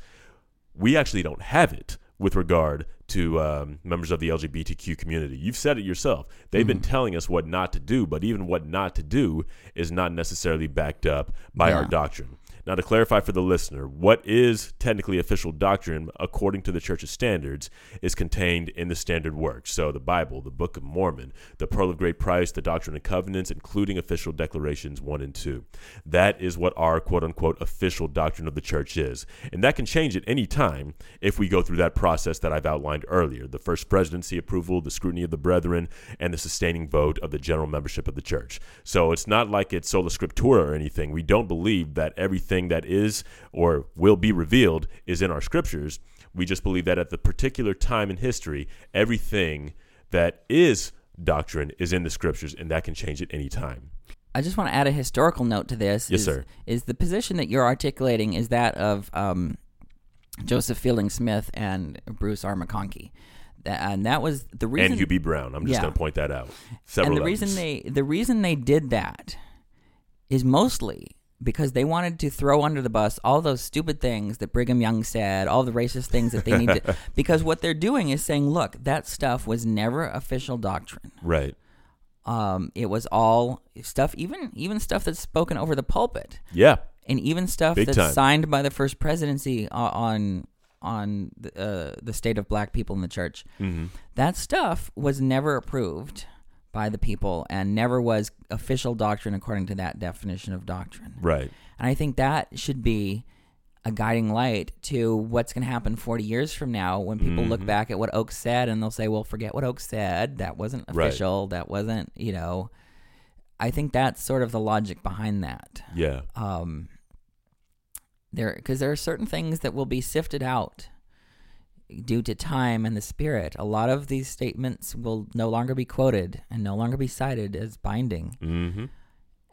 we actually don't have it with regard to um, members of the LGBTQ community. You've said it yourself. They've been telling us what not to do, but even what not to do is not necessarily backed up by our doctrine. Now, to clarify for the listener, what is technically official doctrine according to the church's standards is contained in the standard works. So, the Bible, the Book of Mormon, the Pearl of Great Price, the Doctrine and Covenants, including official declarations 1 and 2. That is what our quote unquote official doctrine of the church is. And that can change at any time if we go through that process that I've outlined earlier the first presidency approval, the scrutiny of the brethren, and the sustaining vote of the general membership of the church. So it's not like it's sola scriptura or anything. We don't believe that everything that is or will be revealed is in our scriptures. We just believe that at the particular time in history, everything that is doctrine is in the scriptures, and that can change at any time. I just want to add a historical note to this. Yes, is, sir. Is the position that you're articulating is that of um, Joseph Fielding Smith and Bruce R. McConkie, and that was the reason. and Hugh B. Brown. I'm just Yeah. going to point that out. Several and the reason they the reason they did that is mostly because they wanted to throw under the bus all those stupid things that Brigham Young said, all the racist things that they need to. Because what they're doing is saying, look, that stuff was never official doctrine. right. Um, it was all stuff, even even stuff that's spoken over the pulpit, Yeah. and even stuff Big that's time. signed by the first presidency on on the, uh, the state of black people in the church. hmm That stuff was never approved by the people and never was official doctrine according to that definition of doctrine. Right. And I think that should be a guiding light to what's going to happen 40 years from now when people look Mhm. back at what Oaks said and they'll say, well, forget what Oaks said. That wasn't Right. official. That wasn't, you know. I think that's sort of the logic behind that. Yeah. Um, there, because there are certain things that will be sifted out due to time and the spirit. A lot of these statements will no longer be quoted and no longer be cited as binding. hmm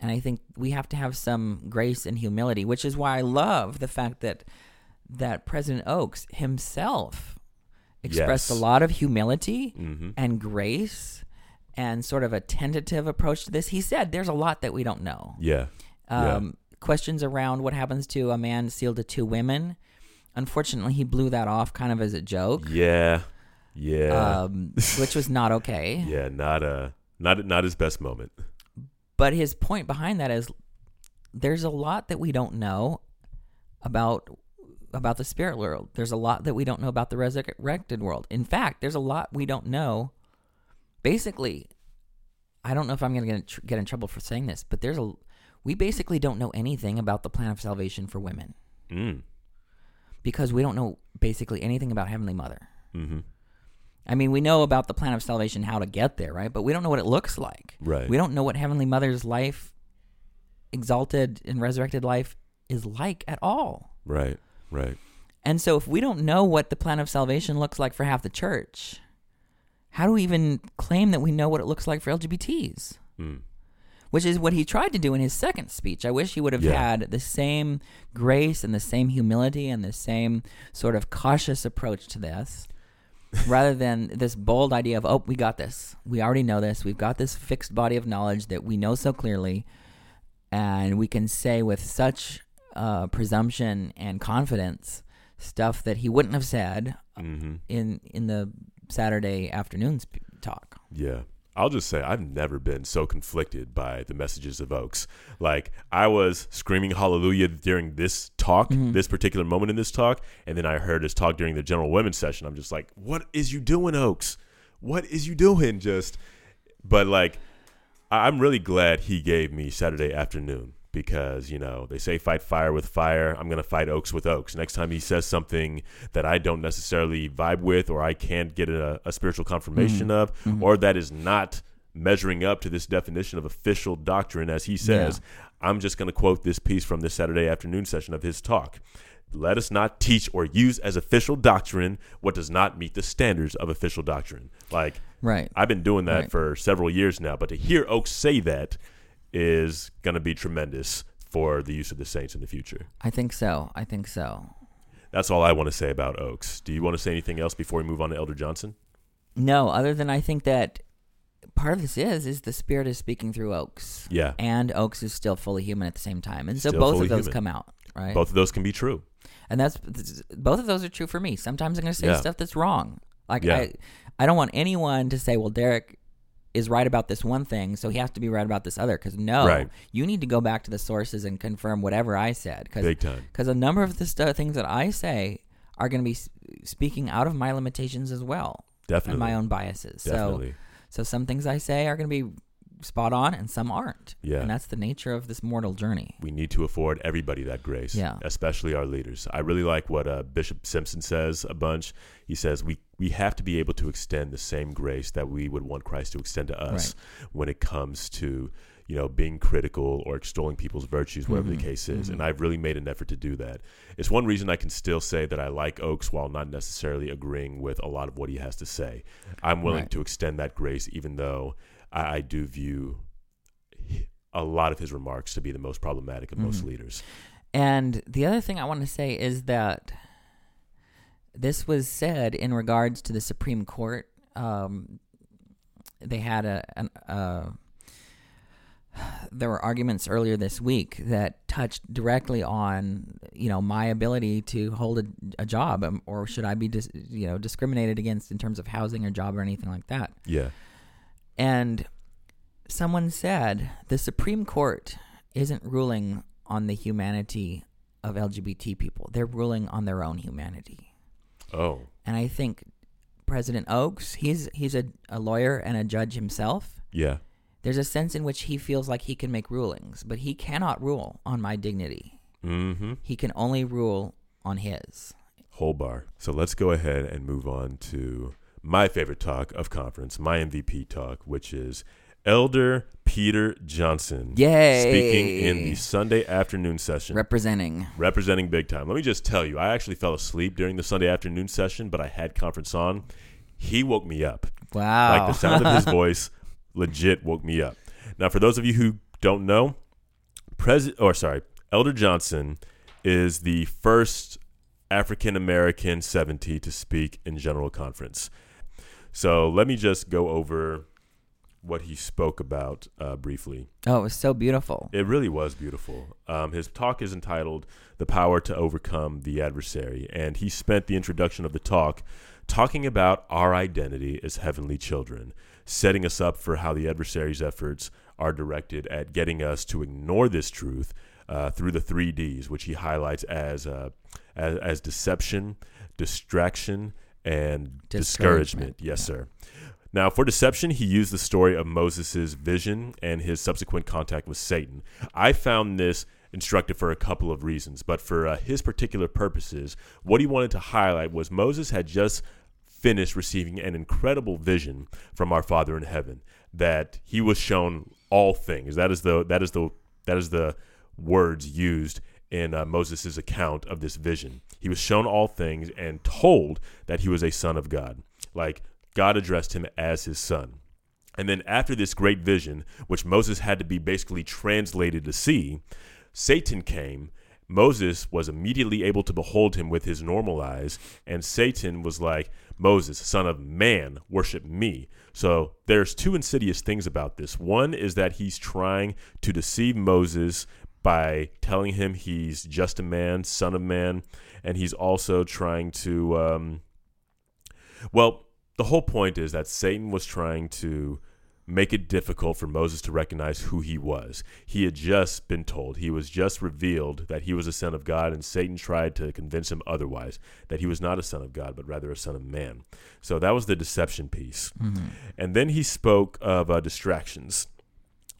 And I think we have to have some grace and humility, which is why I love the fact that that President Oaks himself expressed Yes. a lot of humility hmm and grace and sort of a tentative approach to this. He said there's a lot that we don't know. Yeah. Yeah. Um, Questions around what happens to a man sealed to two women. Unfortunately, he blew that off kind of as a joke, Yeah. Yeah. um, which was not okay. yeah. Not uh not not his best moment. But his point behind that is there's a lot that we don't know about about the spirit world. There's a lot that we don't know about the resurrected world. In fact, there's a lot we don't know. Basically, I don't know if I'm going to get in- get in trouble for saying this, but there's a we basically don't know anything about the plan of salvation for women Mm. Because we don't know basically anything about Heavenly Mother. hmm I mean, we know about the plan of salvation, how to get there, right? But we don't know what it looks like. Right. We don't know what Heavenly Mother's life, exalted and resurrected life, is like at all. Right. Right. And so, if we don't know what the plan of salvation looks like for half the church, how do we even claim that we know what it looks like for LGBTs? Mm. Which is what he tried to do in his second speech. I wish he would have Yeah. had the same grace and the same humility and the same sort of cautious approach to this, rather than this bold idea of, oh, we got this. We already know this. We've got this fixed body of knowledge that we know so clearly. And we can say with such uh, presumption and confidence stuff that he wouldn't have said hmm in in the Saturday afternoon sp- talk. Yeah. I'll just say I've never been so conflicted by the messages of Oaks. Like I was screaming hallelujah during this talk, Mhm. this particular moment in this talk, and then I heard his talk during the general women's session. I'm just like, what is you doing, Oaks? What is you doing? Just but like I'm really glad he gave me Saturday afternoon because, you know, they say fight fire with fire. I'm going to fight Oaks with Oaks. Next time he says something that I don't necessarily vibe with or I can't get a, a spiritual confirmation mm. of mm-hmm. or that is not measuring up to this definition of official doctrine as he says, I'm just going to quote this piece from this Saturday afternoon session of his talk. Let us not teach or use as official doctrine what does not meet the standards of official doctrine. Like Right. I've been doing that Right. for several years now, but to hear Oaks say that is going to be tremendous for the use of the saints in the future. I think so. I think so. That's all I want to say about Oaks. Do you want to say anything else before we move on to Elder Johnson? No, other than I think that part of this is is the spirit is speaking through Oaks. Yeah. And Oaks is still fully human at the same time. And so Still both of those human. come out, right? Both of those can be true. And that's both of those are true for me. Sometimes I'm going to say Yeah. stuff that's wrong. Like Yeah. I I don't want anyone to say, "Well, Derek is right about this one thing, so he has to be right about this other." Cuz no, Right. you need to go back to the sources and confirm whatever I said cuz Big time. cuz a number of the stu- things that I say are going to be s- speaking out of my limitations as well Definitely. and my own biases. Definitely. So so some things I say are going to be spot on and some aren't. Yeah. And that's the nature of this mortal journey. we need to afford everybody that grace, Yeah. especially our leaders. I really like what uh, Bishop Simpson says a bunch. He says we we have to be able to extend the same grace that we would want Christ to extend to us when it comes to you know being critical or extolling people's virtues, whatever Mhm. the case is. Mhm. And I've really made an effort to do that. It's one reason I can still say that I like Oaks while not necessarily agreeing with a lot of what he has to say. I'm willing Right. to extend that grace, even though I, I do view a lot of his remarks to be the most problematic of most Mhm. leaders. And the other thing I want to say is that this was said in regards to the Supreme Court. Um, they had a, an, uh, there were arguments earlier this week that touched directly on you know my ability to hold a, a job, um, or should I be dis, you know discriminated against in terms of housing or job or anything like that. Yeah. And someone said the Supreme Court isn't ruling on the humanity of LGBT people. They're ruling on their own humanity. Oh, And I think President Oaks, he's, he's a, a lawyer and a judge himself. yeah. There's a sense in which he feels like he can make rulings, but he cannot rule on my dignity. Mm-hmm. He can only rule on his. Whole bar. So let's go ahead and move on to my favorite talk of conference, my MVP talk, which is Elder Peter Johnson. Yay! Speaking in the Sunday afternoon session. Representing. representing big time. Let me just tell you, I actually fell asleep during the Sunday afternoon session, but I had conference on. He woke me up. Wow. Like the sound of his voice legit woke me up. Now, for those of you who don't know, President or sorry, Elder Johnson is the first African American 70 to speak in general conference. So let me just go over what he spoke about uh, briefly. oh, it was so beautiful. It really was beautiful. Um, his talk is entitled The Power to Overcome the Adversary, and he spent the introduction of the talk talking about our identity as heavenly children, setting us up for how the adversary's efforts are directed at getting us to ignore this truth uh, through the three Ds, which he highlights as, uh, as, as deception, distraction, and discouragement. Discouragement, Yes, sir. Now, for deception, he used the story of Moses' vision and his subsequent contact with Satan. I found this instructive for a couple of reasons, but for uh, his particular purposes, what he wanted to highlight was Moses had just finished receiving an incredible vision from our Father in heaven that he was shown all things. That is the that is the that is the words used in uh, Moses' account of this vision. He was shown all things and told that he was a son of God. Like God addressed him as his son. And then after this great vision, which Moses had to be basically translated to see, Satan came. Moses was immediately able to behold him with his normal eyes, and Satan was like, Moses, son of man, worship me. So there's two insidious things about this. One is that he's trying to deceive Moses by telling him he's just a man, son of man, and he's also trying to, um, well, the whole point is that Satan was trying to make it difficult for Moses to recognize who he was. He had just been told, he was just revealed that he was a son of God, and Satan tried to convince him otherwise, that he was not a son of God, but rather a son of man. So that was the deception piece. Mhm. And then he spoke of uh, distractions.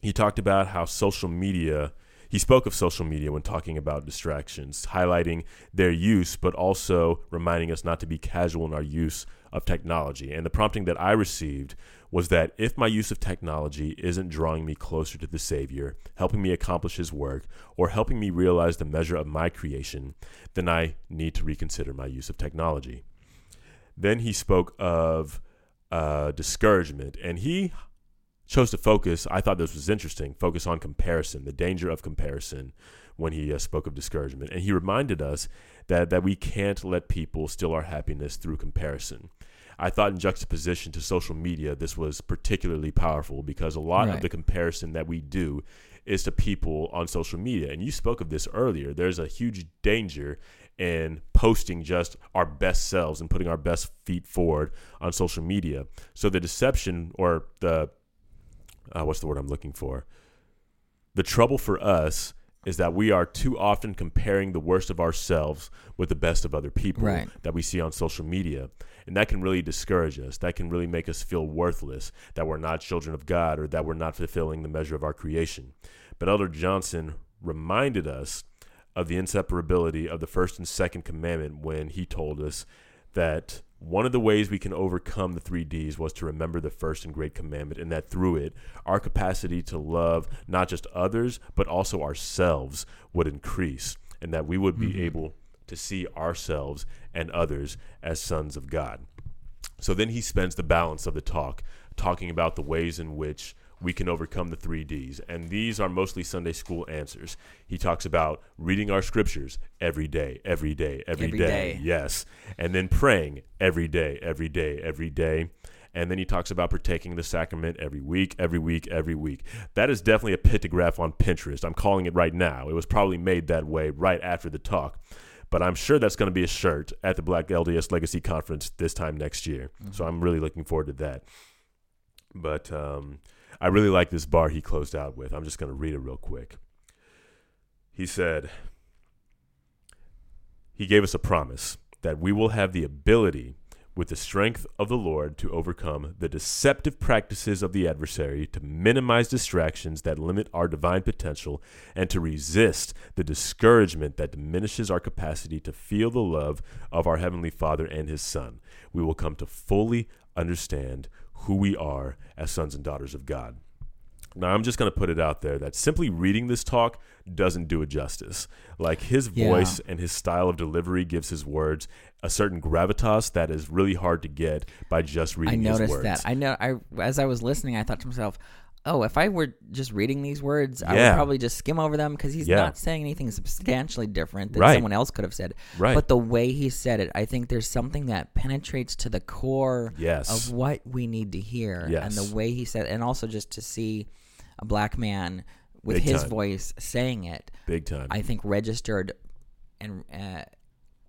He talked about how social media, he spoke of social media when talking about distractions, highlighting their use, but also reminding us not to be casual in our use of technology. And the prompting that I received was that if my use of technology isn't drawing me closer to the Savior, helping me accomplish His work, or helping me realize the measure of my creation, then I need to reconsider my use of technology. Then he spoke of uh, discouragement, and he chose to focus. I thought this was interesting. Focus on comparison, the danger of comparison, when he uh, spoke of discouragement. And he reminded us that, that we can't let people steal our happiness through comparison. I thought in juxtaposition to social media, this was particularly powerful because a lot Right. of the comparison that we do is to people on social media. And you spoke of this earlier. There's a huge danger in posting just our best selves and putting our best feet forward on social media. So the deception or the uh, what's the word I'm looking for? The trouble for us is that we are too often comparing the worst of ourselves with the best of other people Right. that we see on social media. And that can really discourage us. That can really make us feel worthless, that we're not children of God or that we're not fulfilling the measure of our creation. But Elder Johnson reminded us of the inseparability of the first and second commandment when he told us that one of the ways we can overcome the three D's was to remember the first and great commandment, and that through it, our capacity to love not just others, but also ourselves would increase, and that we would be mm-hmm. able to see ourselves and others as sons of God. So then he spends the balance of the talk talking about the ways in which we can overcome the three D's. And these are mostly Sunday school answers. He talks about reading our scriptures every day, every day, Every day. day. Yes. And then praying every day, every day, every day. And then he talks about partaking the sacrament every week, every week, every week. That is definitely a pictograph on Pinterest. I'm calling it right now. It was probably made that way right after the talk. But I'm sure that's going to be a shirt at the Black LDS Legacy Conference this time next year. So I'm really looking forward to that. But um, I really like this bar he closed out with. I'm just going to read it real quick. He said, He gave us a promise that we will have the ability, with the strength of the Lord, to overcome the deceptive practices of the adversary, to minimize distractions that limit our divine potential, and to resist the discouragement that diminishes our capacity to feel the love of our Heavenly Father and His Son. We will come to fully understand who we are as sons and daughters of God. Now, I'm just going to put it out there that simply reading this talk doesn't do it justice. Like his Yeah. voice and his style of delivery gives his words a certain gravitas that is really hard to get by just reading his noticed words. that. I know. I as I was listening, I thought to myself, "Oh, if I were just reading these words, I Yeah. would probably just skim over them because he's Yeah. not saying anything substantially different than Right. someone else could have said." Right. But the way he said it, I think there's something that penetrates to the core Yes. of what we need to hear, Yes. and the way he said, and also just to see a black man with Big his time. voice saying it, Big time. I think registered and uh,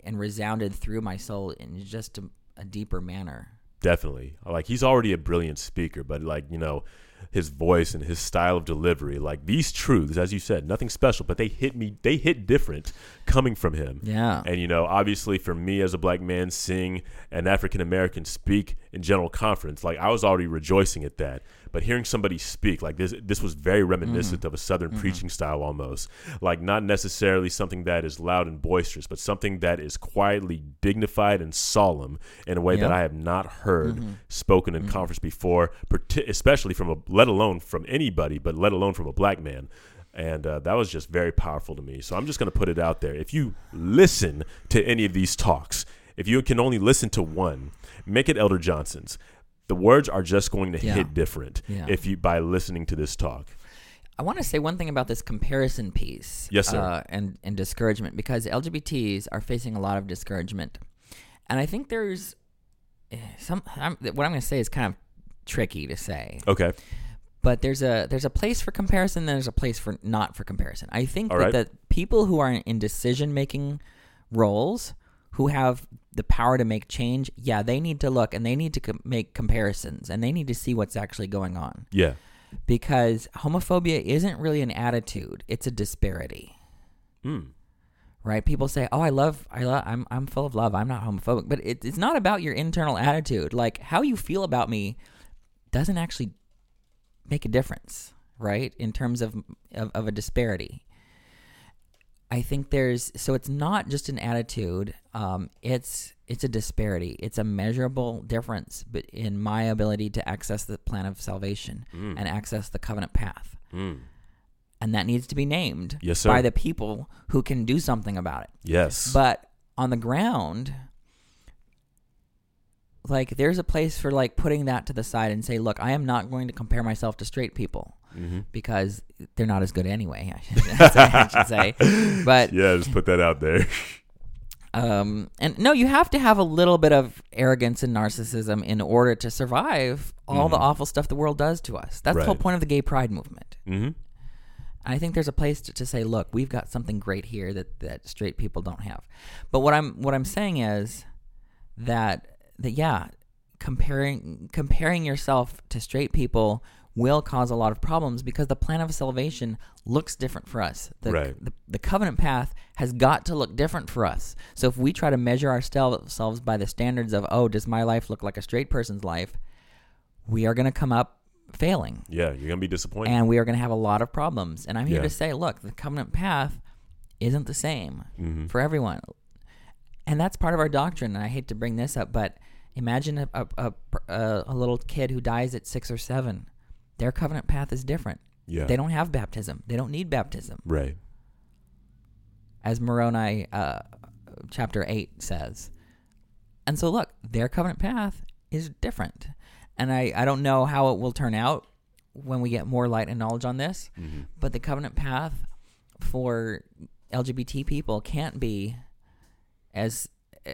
and resounded through my soul in just a, a deeper manner. Definitely. Like he's already a brilliant speaker, but like, you know, his voice and his style of delivery, like these truths, as you said, nothing special, but they hit me, they hit different coming from him. Yeah. And, you know, obviously for me as a black man seeing an African American speak in general conference, like I was already rejoicing at that. But hearing somebody speak like this, this was very reminiscent mm-hmm. of a Southern mm-hmm. preaching style almost. Like not necessarily something that is loud and boisterous, but something that is quietly dignified and solemn in a way that I have not heard mm-hmm. spoken in conference before, especially from a, let alone from anybody, but let alone from a black man. And uh, that was just very powerful to me. So I'm just going to put it out there. If you listen to any of these talks, if you can only listen to one, make it Elder Johnson's. The words are just going to Yeah. hit different Yeah. if you by listening to this talk. I want to say one thing about this comparison piece. Yes, sir. Uh, and, and discouragement because LGBTs are facing a lot of discouragement. And I think there's eh, some, I'm, what I'm going to say is kind of tricky to say, Okay. but there's a, there's a place for comparison, and there's a place for not for comparison. I think All that right. the people who are in decision making roles, who have the power to make change, yeah, they need to look and they need to com- make comparisons and they need to see what's actually going on Yeah. because homophobia isn't really an attitude; it's a disparity, Mm. right? People say, "Oh, I love, I love, I'm, I'm full of love. I'm not homophobic," but it, it's not about your internal attitude. Like how you feel about me doesn't actually make a difference, right? In terms of of, of a disparity. I think there's so it's not just an attitude. Um, it's it's a disparity. It's a measurable difference but in my ability to access the plan of salvation Mm. and access the covenant path, Mm. and that needs to be named Yes, by the people who can do something about it. Yes. But on the ground, like there's a place for like putting that to the side and say, look, I am not going to compare myself to straight people. Mm-hmm. because they're not as good anyway. I should, I should say, but Yeah, just put that out there. um, and no, you have to have a little bit of arrogance and narcissism in order to survive all the Mhm. awful stuff the world does to us. That's the whole point of the gay pride movement. mm-hmm. I think there's a place to, to say, look, we've got something great here that, that straight people don't have. But what I'm what I'm saying is that that yeah, comparing comparing yourself to straight people will cause a lot of problems because the plan of salvation looks different for us. The, Right. the, the covenant path has got to look different for us. So if we try to measure ourselves by the standards of, oh, does my life look like a straight person's life? We are going to come up failing Yeah, you're gonna be disappointed. and we are going to have a lot of problems. And I'm here Yeah. to say, look, the covenant path isn't the same mm-hmm. for everyone, and that's part of our doctrine. And I hate to bring this up, but imagine a a, a, a, a little kid who dies at six or seven. Their covenant path is different. Yeah, They don't have baptism. They don't need baptism, right. as Moroni uh, chapter eight says. And so, look, their covenant path is different, and I I don't know how it will turn out when we get more light and knowledge on this. Mm-hmm. But the covenant path for LGBT people can't be as uh,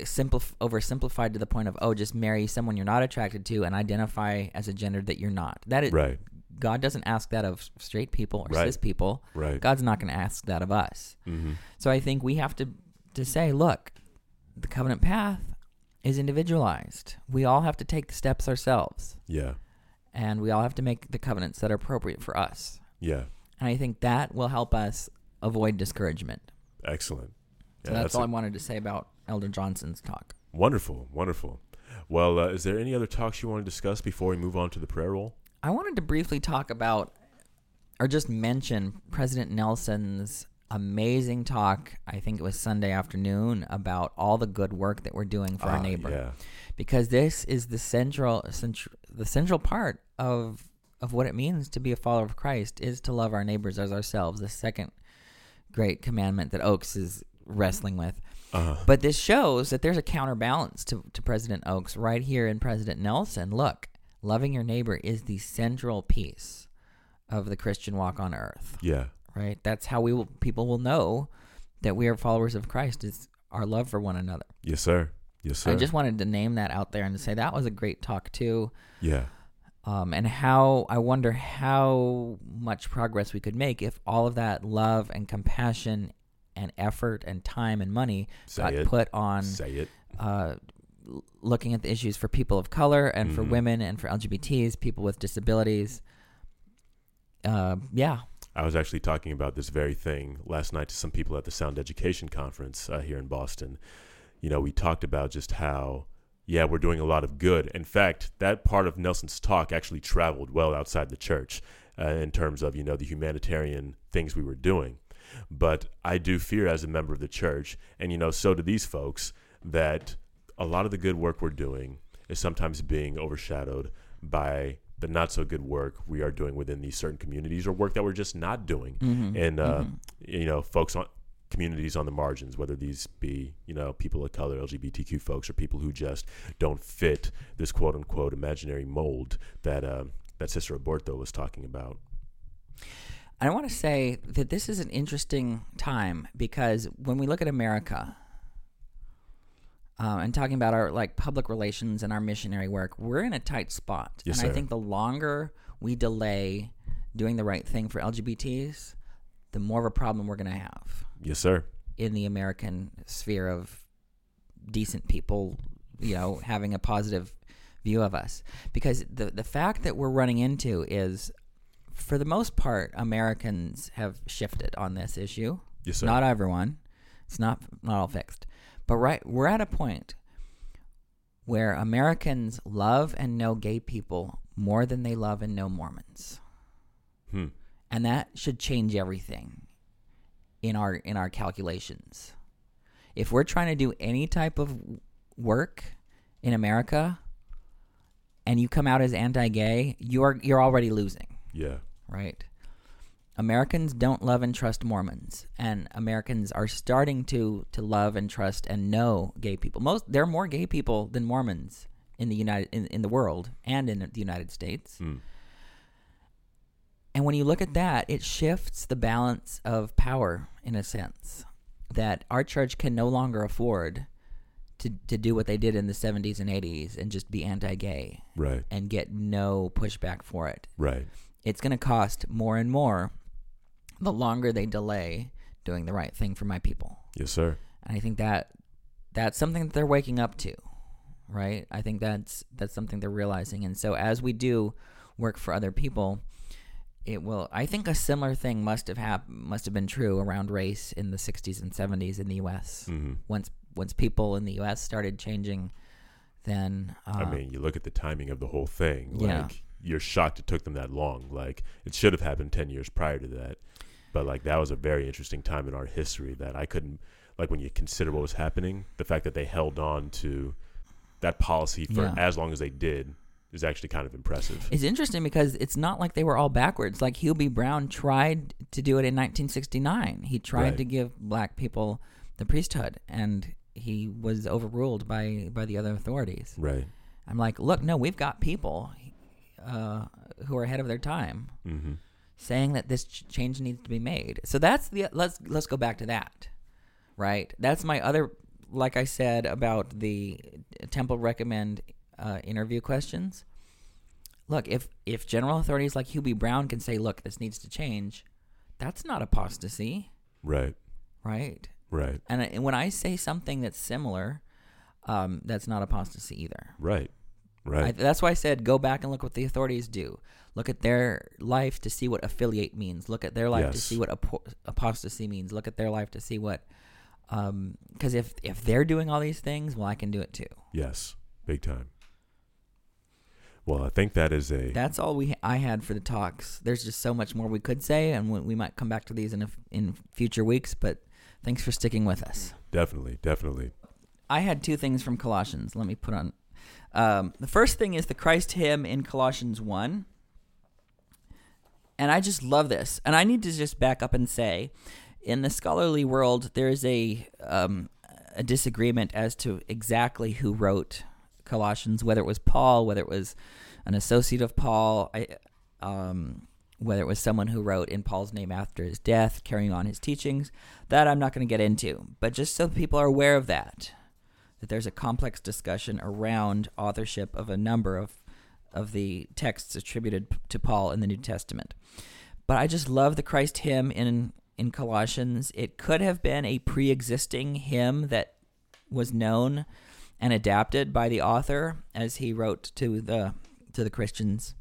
simplif- oversimplified to the point of oh, just marry someone you're not attracted to and identify as a gender that you're not. That is, Right, God doesn't ask that of straight people or Right. cis people. right. God's not going to ask that of us. Mm-hmm. So I think we have to to say, look, the covenant path is individualized. We all have to take the steps ourselves, Yeah, and we all have to make the covenants that are appropriate for us. yeah. And I think that will help us avoid discouragement. Excellent. So Yeah, that's, a- all I wanted to say about Elder Johnson's talk. Wonderful, wonderful. Well, uh, is there any other talks you want to discuss before we move on to the prayer roll? I wanted to briefly talk about, or just mention, President Nelson's amazing talk. I think it was Sunday afternoon about all the good work that we're doing for our Ah, neighbor. Yeah, because this is the central, central the central part of of what it means to be a follower of Christ is to love our neighbors as ourselves. The second great commandment that Oaks is wrestling with. Uh, But this shows that there's a counterbalance to, to President Oaks right here in President Nelson. Look, loving your neighbor is the central piece of the Christian walk on earth, yeah, right? That's how we will, people will know that we are followers of Christ is our love for one another. yes, sir. Yes, sir. I just wanted to name that out there and to say that was a great talk too. yeah, Um, and how I wonder how much progress we could make if all of that love and compassion and effort and time and money say got it. put on say it. uh, looking at the issues for people of color and for Mhm. women and for LGBTs, people with disabilities. Uh, yeah, I was actually talking about this very thing last night to some people at the Sound Education Conference uh, here in Boston. You know, we talked about just how, yeah, we're doing a lot of good. In fact, that part of Nelson's talk actually traveled well outside the church uh, in terms of, you know, the humanitarian things we were doing. But I do fear as a member of the church, and, you know, so do these folks, that a lot of the good work we're doing is sometimes being overshadowed by the not so good work we are doing within these certain communities or work that we're just not doing Mhm. and uh, Mhm. you know folks on communities on the margins whether these be you know people of color lgbtq folks or people who just don't fit this quote unquote imaginary mold that uh, that sister Aburto was talking about I want to say that this is an interesting time because when we look at America um, and talking about our like public relations and our missionary work, we're in a tight spot. Yes, and I sir. think the longer we delay doing the right thing for LGBTs, the more of a problem we're going to have yes sir in the American sphere of decent people, you know, having a positive view of us. Because the the fact that we're running into is, for the most part, Americans have shifted on this issue. yes sir Not everyone. It's not not all fixed. But right we're at a point where Americans love and know gay people more than they love and know Mormons. hmm. And that should change everything in our in our calculations. If we're trying to do any type of work in America and you come out as anti-gay, you're you're already losing yeah right? Americans don't love and trust Mormons, and Americans are starting to to love and trust and know gay people. Most there are more gay people than Mormons in the United in, in the world and in the United States. Hmm. And when you look at that, it shifts the balance of power in a sense that our church can no longer afford to, to do what they did in the 70s and 80s and just be anti gay Right. and get no pushback for it. Right. It's going to cost more and more the longer they delay doing the right thing for my people. Yes, sir. And I think that that's something that they're waking up to, right? I think that's that's something they're realizing. And so as we do work for other people, it will. I think a similar thing must have hap- must have been true around race in the '60s and '70s in the U.S. hmm Once once people in the U.S. started changing, then uh, I mean, you look at the timing of the whole thing. Yeah. Like, you're shocked it took them that long. Like, it should have happened 10 years prior to that. But, like, that was a very interesting time in our history that I couldn't, like, when you consider what was happening, the fact that they held on to that policy for Yeah. as long as they did is actually kind of impressive. It's interesting because it's not like they were all backwards. Like Hugh B. Brown tried to do it in 1969. He tried Right. to give black people the priesthood, and he was overruled by by the other authorities. right. I'm like, look, no, we've got people uh, who are ahead of their time hmm saying that this ch- change needs to be made. So that's the let's let's go back to that. Right? That's my other like I said about the temple recommend uh, interview questions. Look, if if general authorities like B. Brown can say, "Look, this needs to change," that's not apostasy, Right. right? Right. And, I- and when I say something that's similar, um, that's not apostasy either. Right. I, Right. that's why I said go back and look what the authorities do. Look at their life to see what affiliate means. Look at their life to see what apo- apostasy means. Look at their life to see what. Um, because if if they're doing all these things, well, I can do it too. yes. Big time. Well, I think that is a. That's all we I had for the talks. There's just so much more we could say, and we, we might come back to these in a, in future weeks. But thanks for sticking with us. definitely. Definitely. I had two things from Colossians. Let me put on. Um, the first thing is the Christ hymn in Colossians 1. And I just love this. And I need to just back up and say in the scholarly world, there is a, um, a disagreement as to exactly who wrote Colossians, whether it was Paul, whether it was an associate of Paul, I, um, whether it was someone who wrote in Paul's name after his death, carrying on his teachings. That I'm not going to get into. But just so people are aware of that, that there's a complex discussion around authorship of a number of of the texts attributed to Paul in the New Testament. But I just love the Christ hymn in in Colossians. It could have been a pre-existing hymn that was known and adapted by the author as he wrote to the to the Christians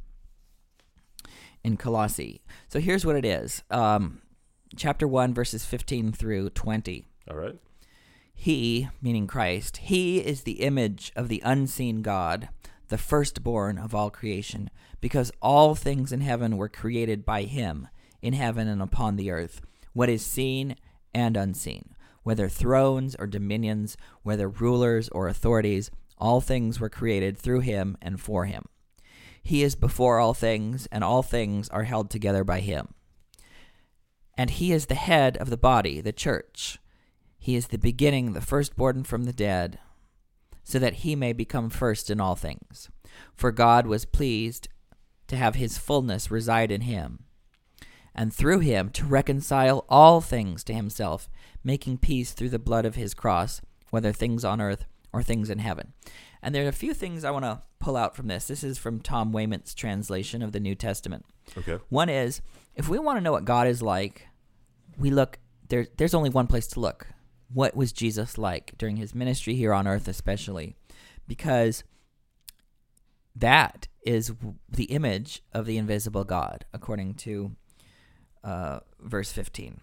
in Colossae. So here's what it is. Um, chapter 1 verses 15 through 20. All right. He, meaning Christ, he is the image of the unseen God, the firstborn of all creation, because all things in heaven were created by him, in heaven and upon the earth, what is seen and unseen, whether thrones or dominions, whether rulers or authorities, all things were created through him and for him. He is before all things, and all things are held together by him. And he is the head of the body, the church. He is the beginning, the firstborn from the dead, so that he may become first in all things. For God was pleased to have his fullness reside in him, and through him to reconcile all things to himself, making peace through the blood of his cross, whether things on earth or things in heaven. And there are a few things I want to pull out from this. This is from Tom Wayman's translation of the New Testament. Okay. One is if we want to know what God is like, we look there there's only one place to look. What was Jesus like during his ministry here on earth especially? Because that is the image of the invisible God according to uh, verse 15.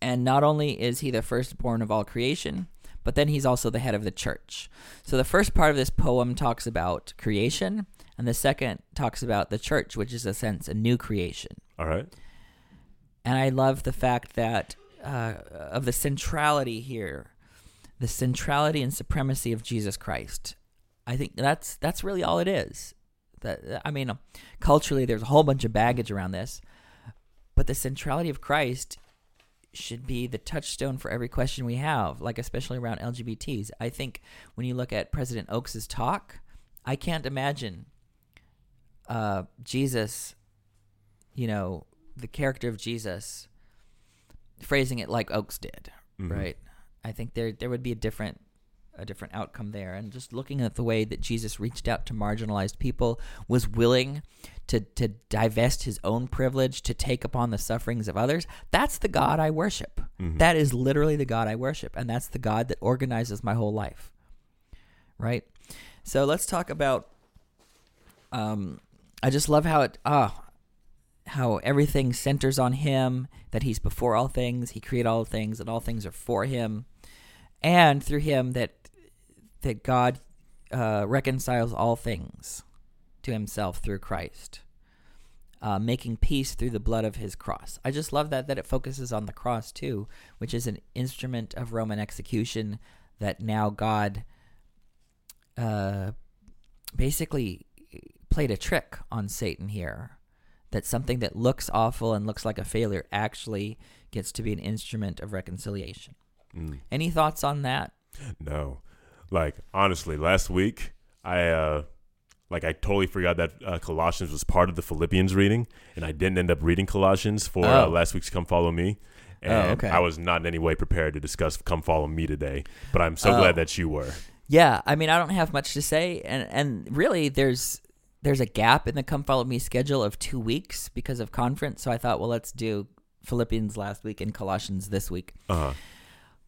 And not only is he the firstborn of all creation, but then he's also the head of the church. So the first part of this poem talks about creation, and the second talks about the church, which is a sense a new creation. All right. And I love the fact that uh, of the centrality here, the centrality and supremacy of Jesus Christ. I think that's that's really all it is. That I mean, culturally, there's a whole bunch of baggage around this, but the centrality of Christ should be the touchstone for every question we have, like especially around LGBTs. I think when you look at President Oaks's talk, I can't imagine uh, Jesus you know, the character of Jesus, phrasing it like Oaks did, Mhm. right? I think there there would be a different a different outcome there. And just looking at the way that Jesus reached out to marginalized people, was willing to to divest his own privilege to take upon the sufferings of others. That's the God I worship. Mhm. That is literally the God I worship, and that's the God that organizes my whole life. Right? So let's talk about um I just love how it ah how everything centers on him, that he's before all things, he created all things, and all things are for him, and through him that that God uh, reconciles all things to himself through Christ, uh, making peace through the blood of his cross. I just love that that it focuses on the cross too, which is an instrument of Roman execution that now God uh, basically played a trick on Satan here. That something that looks awful and looks like a failure actually gets to be an instrument of reconciliation. Mm. Any thoughts on that? No, like honestly, last week I uh like I totally forgot that uh, Colossians was part of the Philippians reading, and I didn't end up reading Colossians for uh, Oh. last week's "Come Follow Me." Oh, And okay. I was not in any way prepared to discuss "Come Follow Me" today, but I'm so Oh. glad that you were. Yeah, I mean, I don't have much to say, and and really, there's there's a gap in the Come Follow Me schedule of two weeks because of conference. So I thought, well, let's do Philippians last week and Colossians this week. Uh,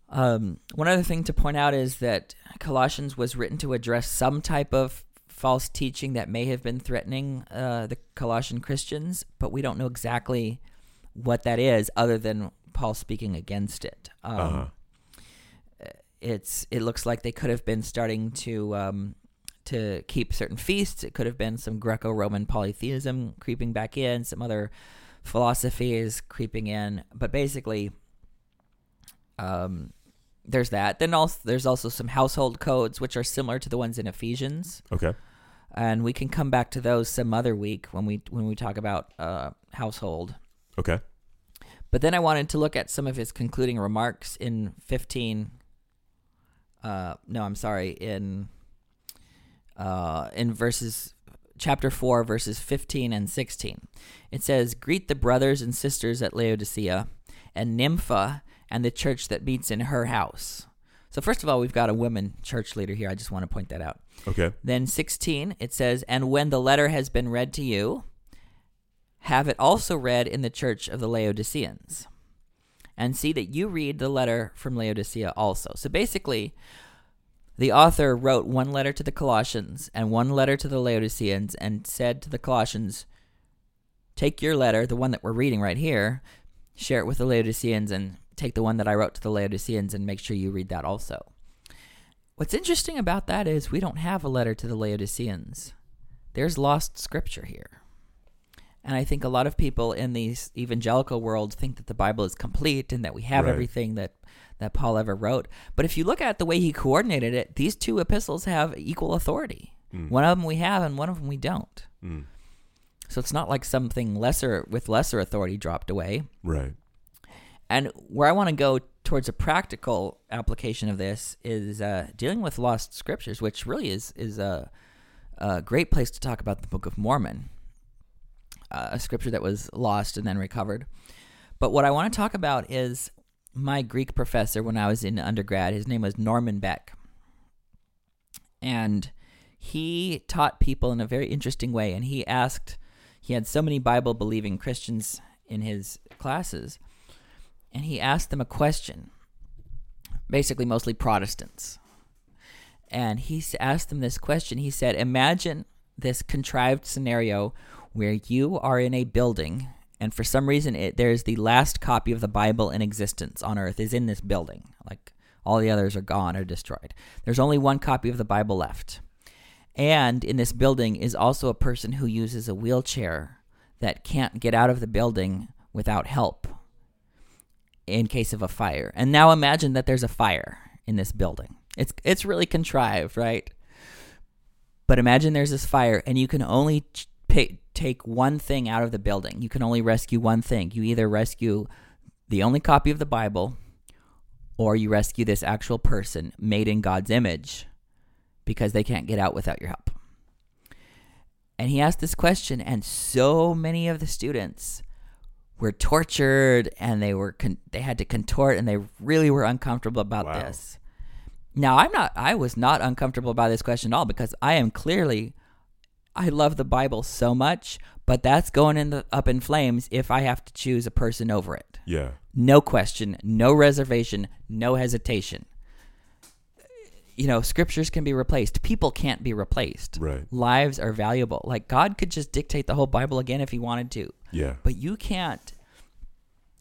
Um, one other thing to point out is that Colossians was written to address some type of false teaching that may have been threatening uh, the Colossian Christians, but we don't know exactly what that is, other than Paul speaking against it. Um, uh, it's it looks like they could have been starting to um, to keep certain feasts. It could have been some Greco-Roman polytheism creeping back in, some other philosophies creeping in, but basically, um, there's that. Then also there's also some household codes which are similar to the ones in Ephesians, okay. and we can come back to those some other week when we when we talk about uh, household. Okay. But then I wanted to look at some of his concluding remarks in 15. Uh, no, I'm sorry. In uh, in verses chapter 4 verses 15 and 16 it says greet the brothers and sisters at laodicea and nympha and the church that meets in her house so first of all we've got a woman church leader here i just want to point that out Okay. then 16, it says, And when the letter has been read to you, have it also read in the church of the Laodiceans. And see that you read the letter from Laodicea also. So basically, the author wrote one letter to the Colossians and one letter to the Laodiceans and said to the Colossians, Take your letter, the one that we're reading right here, share it with the Laodiceans, and take the one that I wrote to the Laodiceans and make sure you read that also. What's interesting about that is we don't have a letter to the Laodiceans. There's lost scripture here. And I think a lot of people in the evangelical world think that the Bible is complete and that we have Right. everything that, that Paul ever wrote. But if you look at the way he coordinated it, these two epistles have equal authority. Mm. One of them we have and one of them we don't. Mm. So it's not like something lesser with lesser authority dropped away. Right. And where I want to go towards a practical application of this is uh, dealing with lost scriptures, which really is is a, a great place to talk about the Book of Mormon, Uh, a scripture that was lost and then recovered. But what I want to talk about is my Greek professor when I was in undergrad. His name was Norman Beck, and he taught people in a very interesting way. And he asked, he had so many Bible believing Christians in his classes and he asked them a question, basically mostly Protestants. And he asked them this question. He said, Imagine this contrived scenario where you are in a building, and for some reason, it, there's the last copy of the Bible in existence on earth is in this building. Like all the others are gone or destroyed. There's only one copy of the Bible left. And in this building is also a person who uses a wheelchair that can't get out of the building without help in case of a fire. And now imagine that there's a fire in this building. It's it's really contrived, right? But imagine there's this fire and you can only ch- pay, take one thing out of the building. You can only rescue one thing. You either rescue the only copy of the Bible or you rescue this actual person made in God's image because they can't get out without your help. And he asked this question, and so many of the students were tortured and they were con- they had to contort and they really were uncomfortable about Wow. this. Now, I'm not I was not uncomfortable by this question at all because I am clearly I love the Bible so much, but that's going in the up in flames if I have to choose a person over it. Yeah. No question, no reservation, no hesitation. You know, scriptures can be replaced. People can't be replaced. Right. Lives are valuable. Like God could just dictate the whole Bible again if he wanted to. Yeah. But you can't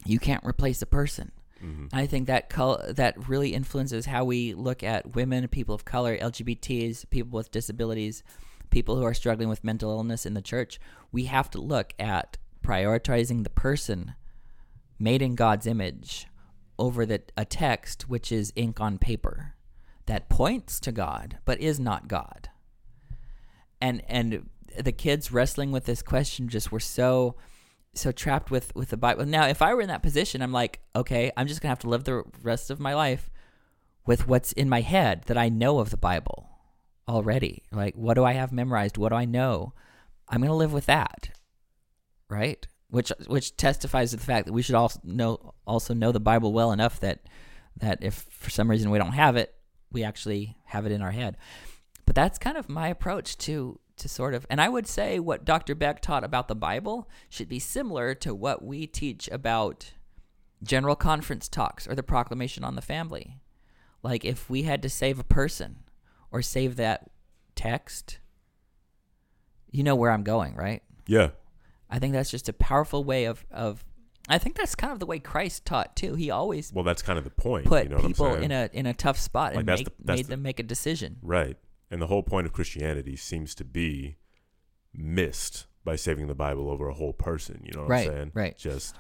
you can't replace a person. Mhm. I think that col- that really influences how we look at women, people of color, LGBTs, people with disabilities, people who are struggling with mental illness in the church. We have to look at prioritizing the person made in God's image over the a text which is ink on paper that points to God but is not God. And and the kids wrestling with this question just were so so trapped with with the Bible. Now, if I were in that position, I'm like, okay, I'm just gonna have to live the rest of my life with what's in my head that I know of the Bible already. Like, what do I have memorized? What do I know? I'm gonna live with that, right? Which which testifies to the fact that we should also know also know the Bible well enough that that if for some reason we don't have it, we actually have it in our head. But that's kind of my approach to to sort of and I would say what Dr. Beck taught about the Bible should be similar to what we teach about general conference talks or the proclamation on the family. Like if we had to save a person or save that text, you know where I'm going, right? Yeah. I think that's just a powerful way of of I think that's kind of the way Christ taught too. He always Well, that's kind of the point. put you know what I'm people in a in a tough spot and make, the- made the- them make a decision. Right. And the whole point of Christianity seems to be missed by saving the Bible over a whole person. You know what Right, I'm saying? right. Just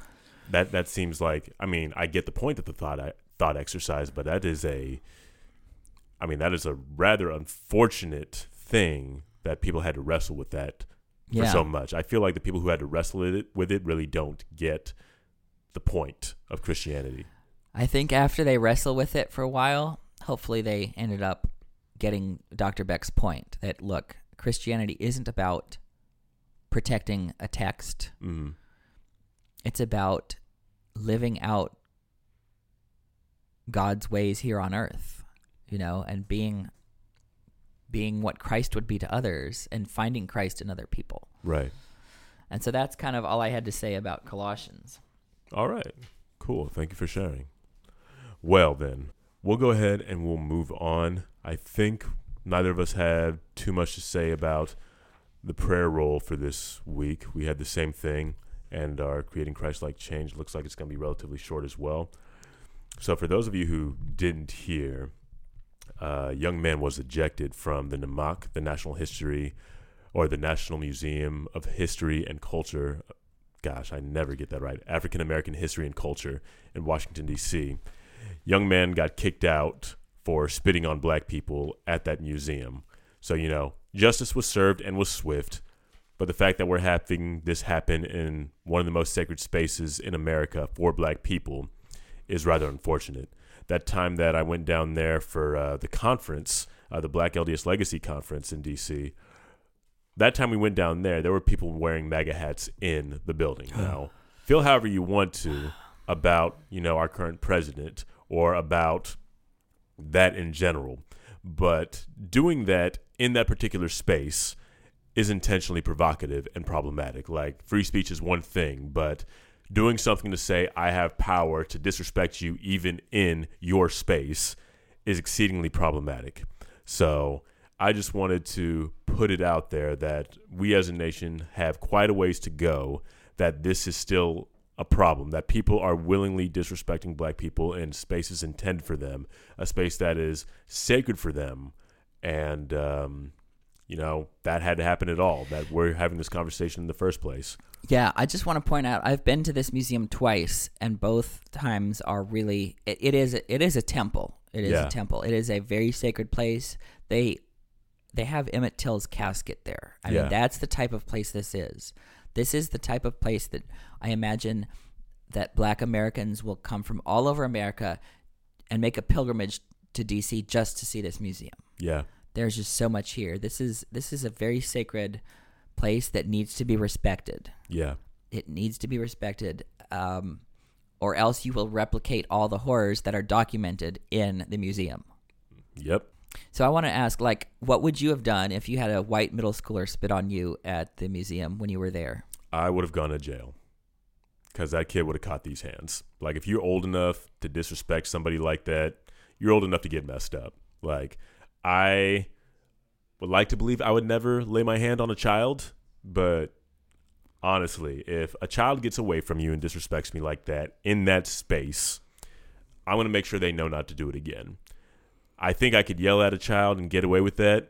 that that seems like I mean, I get the point of the thought thought exercise, but that is a I mean, that is a rather unfortunate thing that people had to wrestle with that for Yeah. so much. I feel like the people who had to wrestle with it with it really don't get the point of Christianity. I think after they wrestle with it for a while, hopefully they ended up getting Dr. Beck's point that look, Christianity isn't about protecting a text. Mm. It's about living out God's ways here on earth, you know, and being being what Christ would be to others and finding Christ in other people. Right. And so that's kind of all I had to say about Colossians. All right. Cool. Thank you for sharing. Well, then, we'll go ahead and we'll move on. I think neither of us have too much to say about the prayer roll for this week. We had the same thing, and our Creating Christ like change looks like it's going to be relatively short as well. So, for those of you who didn't hear, a young man was ejected from the NAMAC, the National History or the National Museum of History and Culture gosh, I never get that right. African American History and Culture in Washington, D.C. Young man got kicked out for spitting on black people at that museum. So, you know, justice was served and was swift. But the fact that we're having this happen in one of the most sacred spaces in America for black people is rather unfortunate. That time that I went down there for uh, the conference, uh, the Black LDS Legacy Conference in D.C., that time we went down there, there were people wearing MAGA hats in the building. Now, feel however you want to about you know our current president or about that in general, but doing that in that particular space is intentionally provocative and problematic. Like free speech is one thing, but doing something to say I have power to disrespect you even in your space is exceedingly problematic. So I just wanted to put it out there that we as a nation have quite a ways to go, that this is still a problem, that people are willingly disrespecting black people in spaces intended for them, a space that is sacred for them. And, um, you know, that had to happen at all, that we're having this conversation in the first place. Yeah, I just want to point out I've been to this museum twice, and both times are really it, it is it is a temple. It is Yeah. a temple. It is a very sacred place. They they have Emmett Till's casket there. I Yeah. mean, that's the type of place this is. This is the type of place that I imagine that Black Americans will come from all over America and make a pilgrimage to DC just to see this museum Yeah. There's just so much here. This is this is a very sacred place that needs to be respected. Yeah. It needs to be respected, um, or else you will replicate all the horrors that are documented in the museum. Yep. So I want to ask, like, what would you have done if you had a white middle schooler spit on you at the museum when you were there? I would have gone to jail because that kid would have caught these hands. Like, if you're old enough to disrespect somebody like that, you're old enough to get messed up. Like, I would like to believe I would never lay my hand on a child, but honestly, if a child gets away from you and disrespects me like that in that space, I want to make sure they know not to do it again. I think I could yell at a child and get away with that,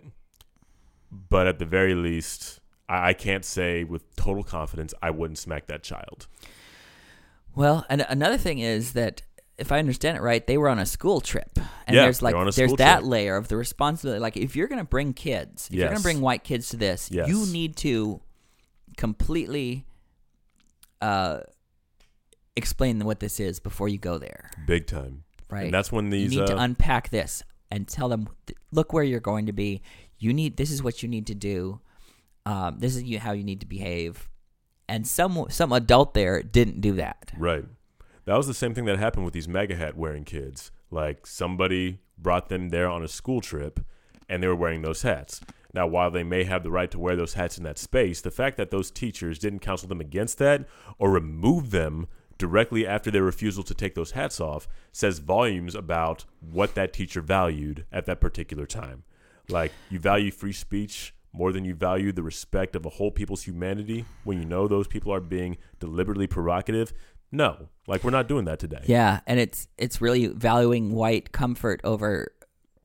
but at the very least, I, I can't say with total confidence I wouldn't smack that child. Well, and another thing is that if I understand it right, they were on a school trip, and Yeah, there's like there's that trip. layer of the responsibility. Like if you're going to bring kids, if you're gonna bring white kids to this, Yes. you need to completely uh, explain what this is before you go there, Big time. right? And that's when these you need to uh, unpack this and tell them, look where you're going to be. You need this is what you need to do. Um, this is you, how you need to behave. And some some adult there didn't do that. Right. That was the same thing that happened with these MAGA hat wearing kids. Like somebody brought them there on a school trip and they were wearing those hats. Now, while they may have the right to wear those hats in that space, the fact that those teachers didn't counsel them against that or remove them directly after their refusal to take those hats off says volumes about what that teacher valued at that particular time. Like, you value free speech more than you value the respect of a whole people's humanity when you know those people are being deliberately provocative. No, like we're not doing that today. Yeah, and it's it's really valuing white comfort over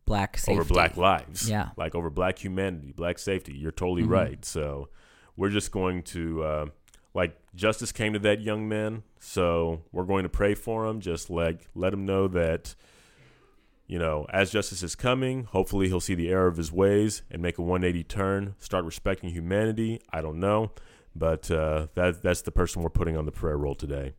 black safety. over black lives. Yeah. Like over black humanity, black safety. You're totally Mhm. right. So we're just going to, uh, like, justice came to that young man. So we're going to pray for him. Just like let him know that, you know, as justice is coming, hopefully he'll see the error of his ways and make a 180 turn, start respecting humanity. I don't know. But uh, that, that's the person we're putting on the prayer roll today.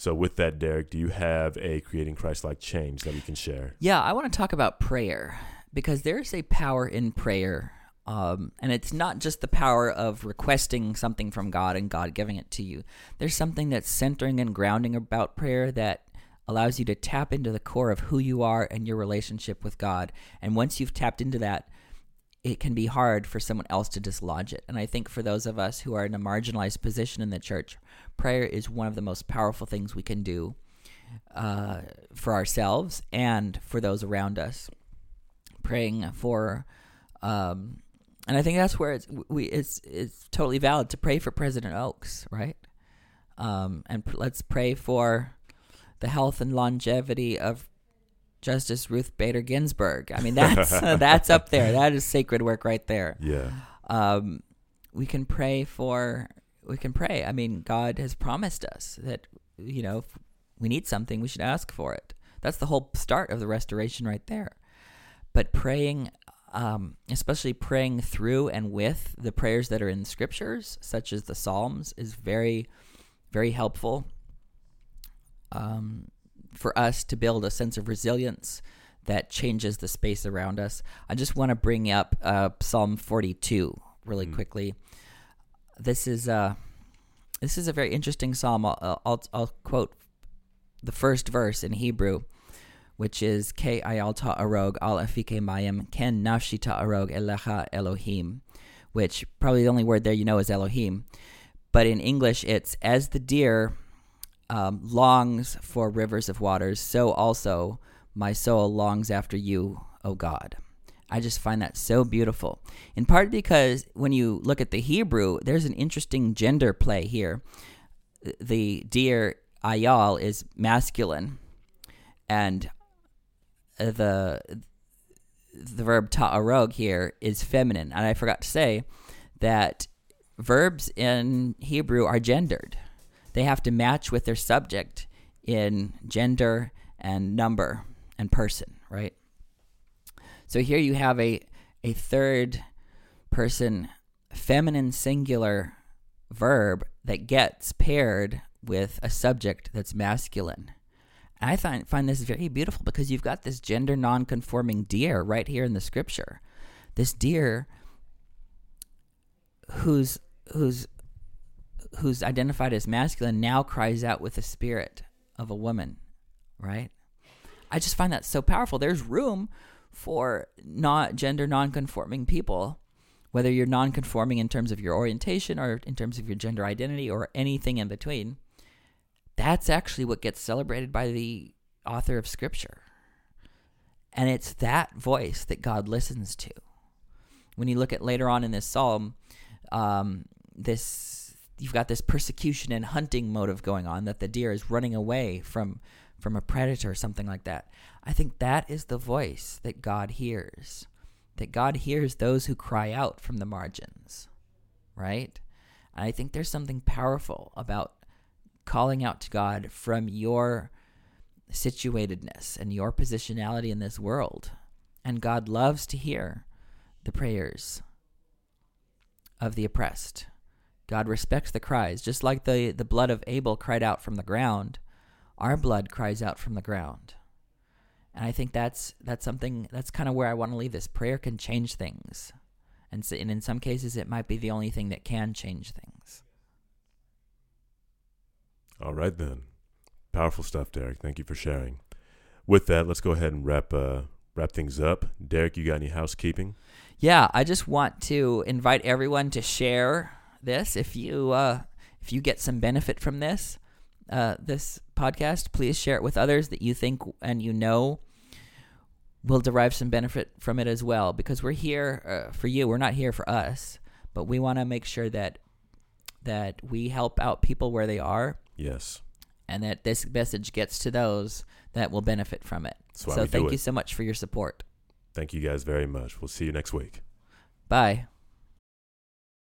So with that, Derek, do you have a creating Christ-like change that we can share? Yeah, I want to talk about prayer because there's a power in prayer. Um, and it's not just the power of requesting something from God and God giving it to you. There's something that's centering and grounding about prayer that allows you to tap into the core of who you are and your relationship with God. And once you've tapped into that, it can be hard for someone else to dislodge it. And I think for those of us who are in a marginalized position in the church, prayer is one of the most powerful things we can do uh, for ourselves and for those around us. Praying for, um, and I think that's where it's we it's it's totally valid to pray for President Oaks, right? Um, and pr- let's pray for the health and longevity of Justice Ruth Bader Ginsburg. I mean, that's that's up there. That is sacred work right there. Yeah. Um, we can pray for. We can pray. I mean, God has promised us that you know if we need something, we should ask for it. That's the whole start of the restoration, right there. But praying, um, especially praying through and with the prayers that are in the scriptures, such as the Psalms, is very, very helpful um, for us to build a sense of resilience that changes the space around us. I just want to bring up uh, Psalm 42 really Mm. quickly. This is uh, this is a very interesting psalm. I'll, I'll, I'll quote the first verse in Hebrew, which is Ke ayal ta'arog al afike mayim ken nafshi ta'arog elecha Elohim, which probably the only word there you know is Elohim. But in English, it's as the deer um, longs for rivers of waters, so also my soul longs after you, O God. I just find that so beautiful. In part because when you look at the Hebrew, there's an interesting gender play here. The deer ayal is masculine, and the the verb ta'arog here is feminine. And I forgot to say that verbs in Hebrew are gendered. They have to match with their subject in gender and number and person, right? So here you have a a third person feminine singular verb that gets paired with a subject that's masculine. I find find this very beautiful because you've got this gender non-conforming deer right here in the scripture. This deer who's who's who's identified as masculine now cries out with the spirit of a woman, right? I just find that so powerful. There's room for not gender non-conforming people, whether you're non-conforming in terms of your orientation or in terms of your gender identity or anything in between. That's actually what gets celebrated by the author of scripture. And it's that voice that God listens to. When you look at later on in this psalm, um, this you've got this persecution and hunting motive going on that the deer is running away from from a predator or something like that. I think that is the voice that God hears. That God hears those who cry out from the margins. Right? And I think there's something powerful about calling out to God from your situatedness and your positionality in this world. And God loves to hear the prayers of the oppressed. God respects the cries, just like the, the blood of Abel cried out from the ground. Our blood cries out from the ground. And I think that's that's something that's kind of where I want to leave this. Prayer can change things. And, so, and in some cases it might be the only thing that can change things. All right then. Powerful stuff, Derek. Thank you for sharing. With that, let's go ahead and wrap uh, wrap things up. Derek, you got any housekeeping? Yeah, I just want to invite everyone to share this. If you uh, if you get some benefit from this uh, this podcast, please share it with others that you think and you know will derive some benefit from it as well. Because we're here uh, for you. We're not here for us, but we want to make sure that that we help out people where they are. Yes and that this message gets to those that will benefit from it. So thank you so much for your support. Thank you guys very much. We'll see you next week. Bye.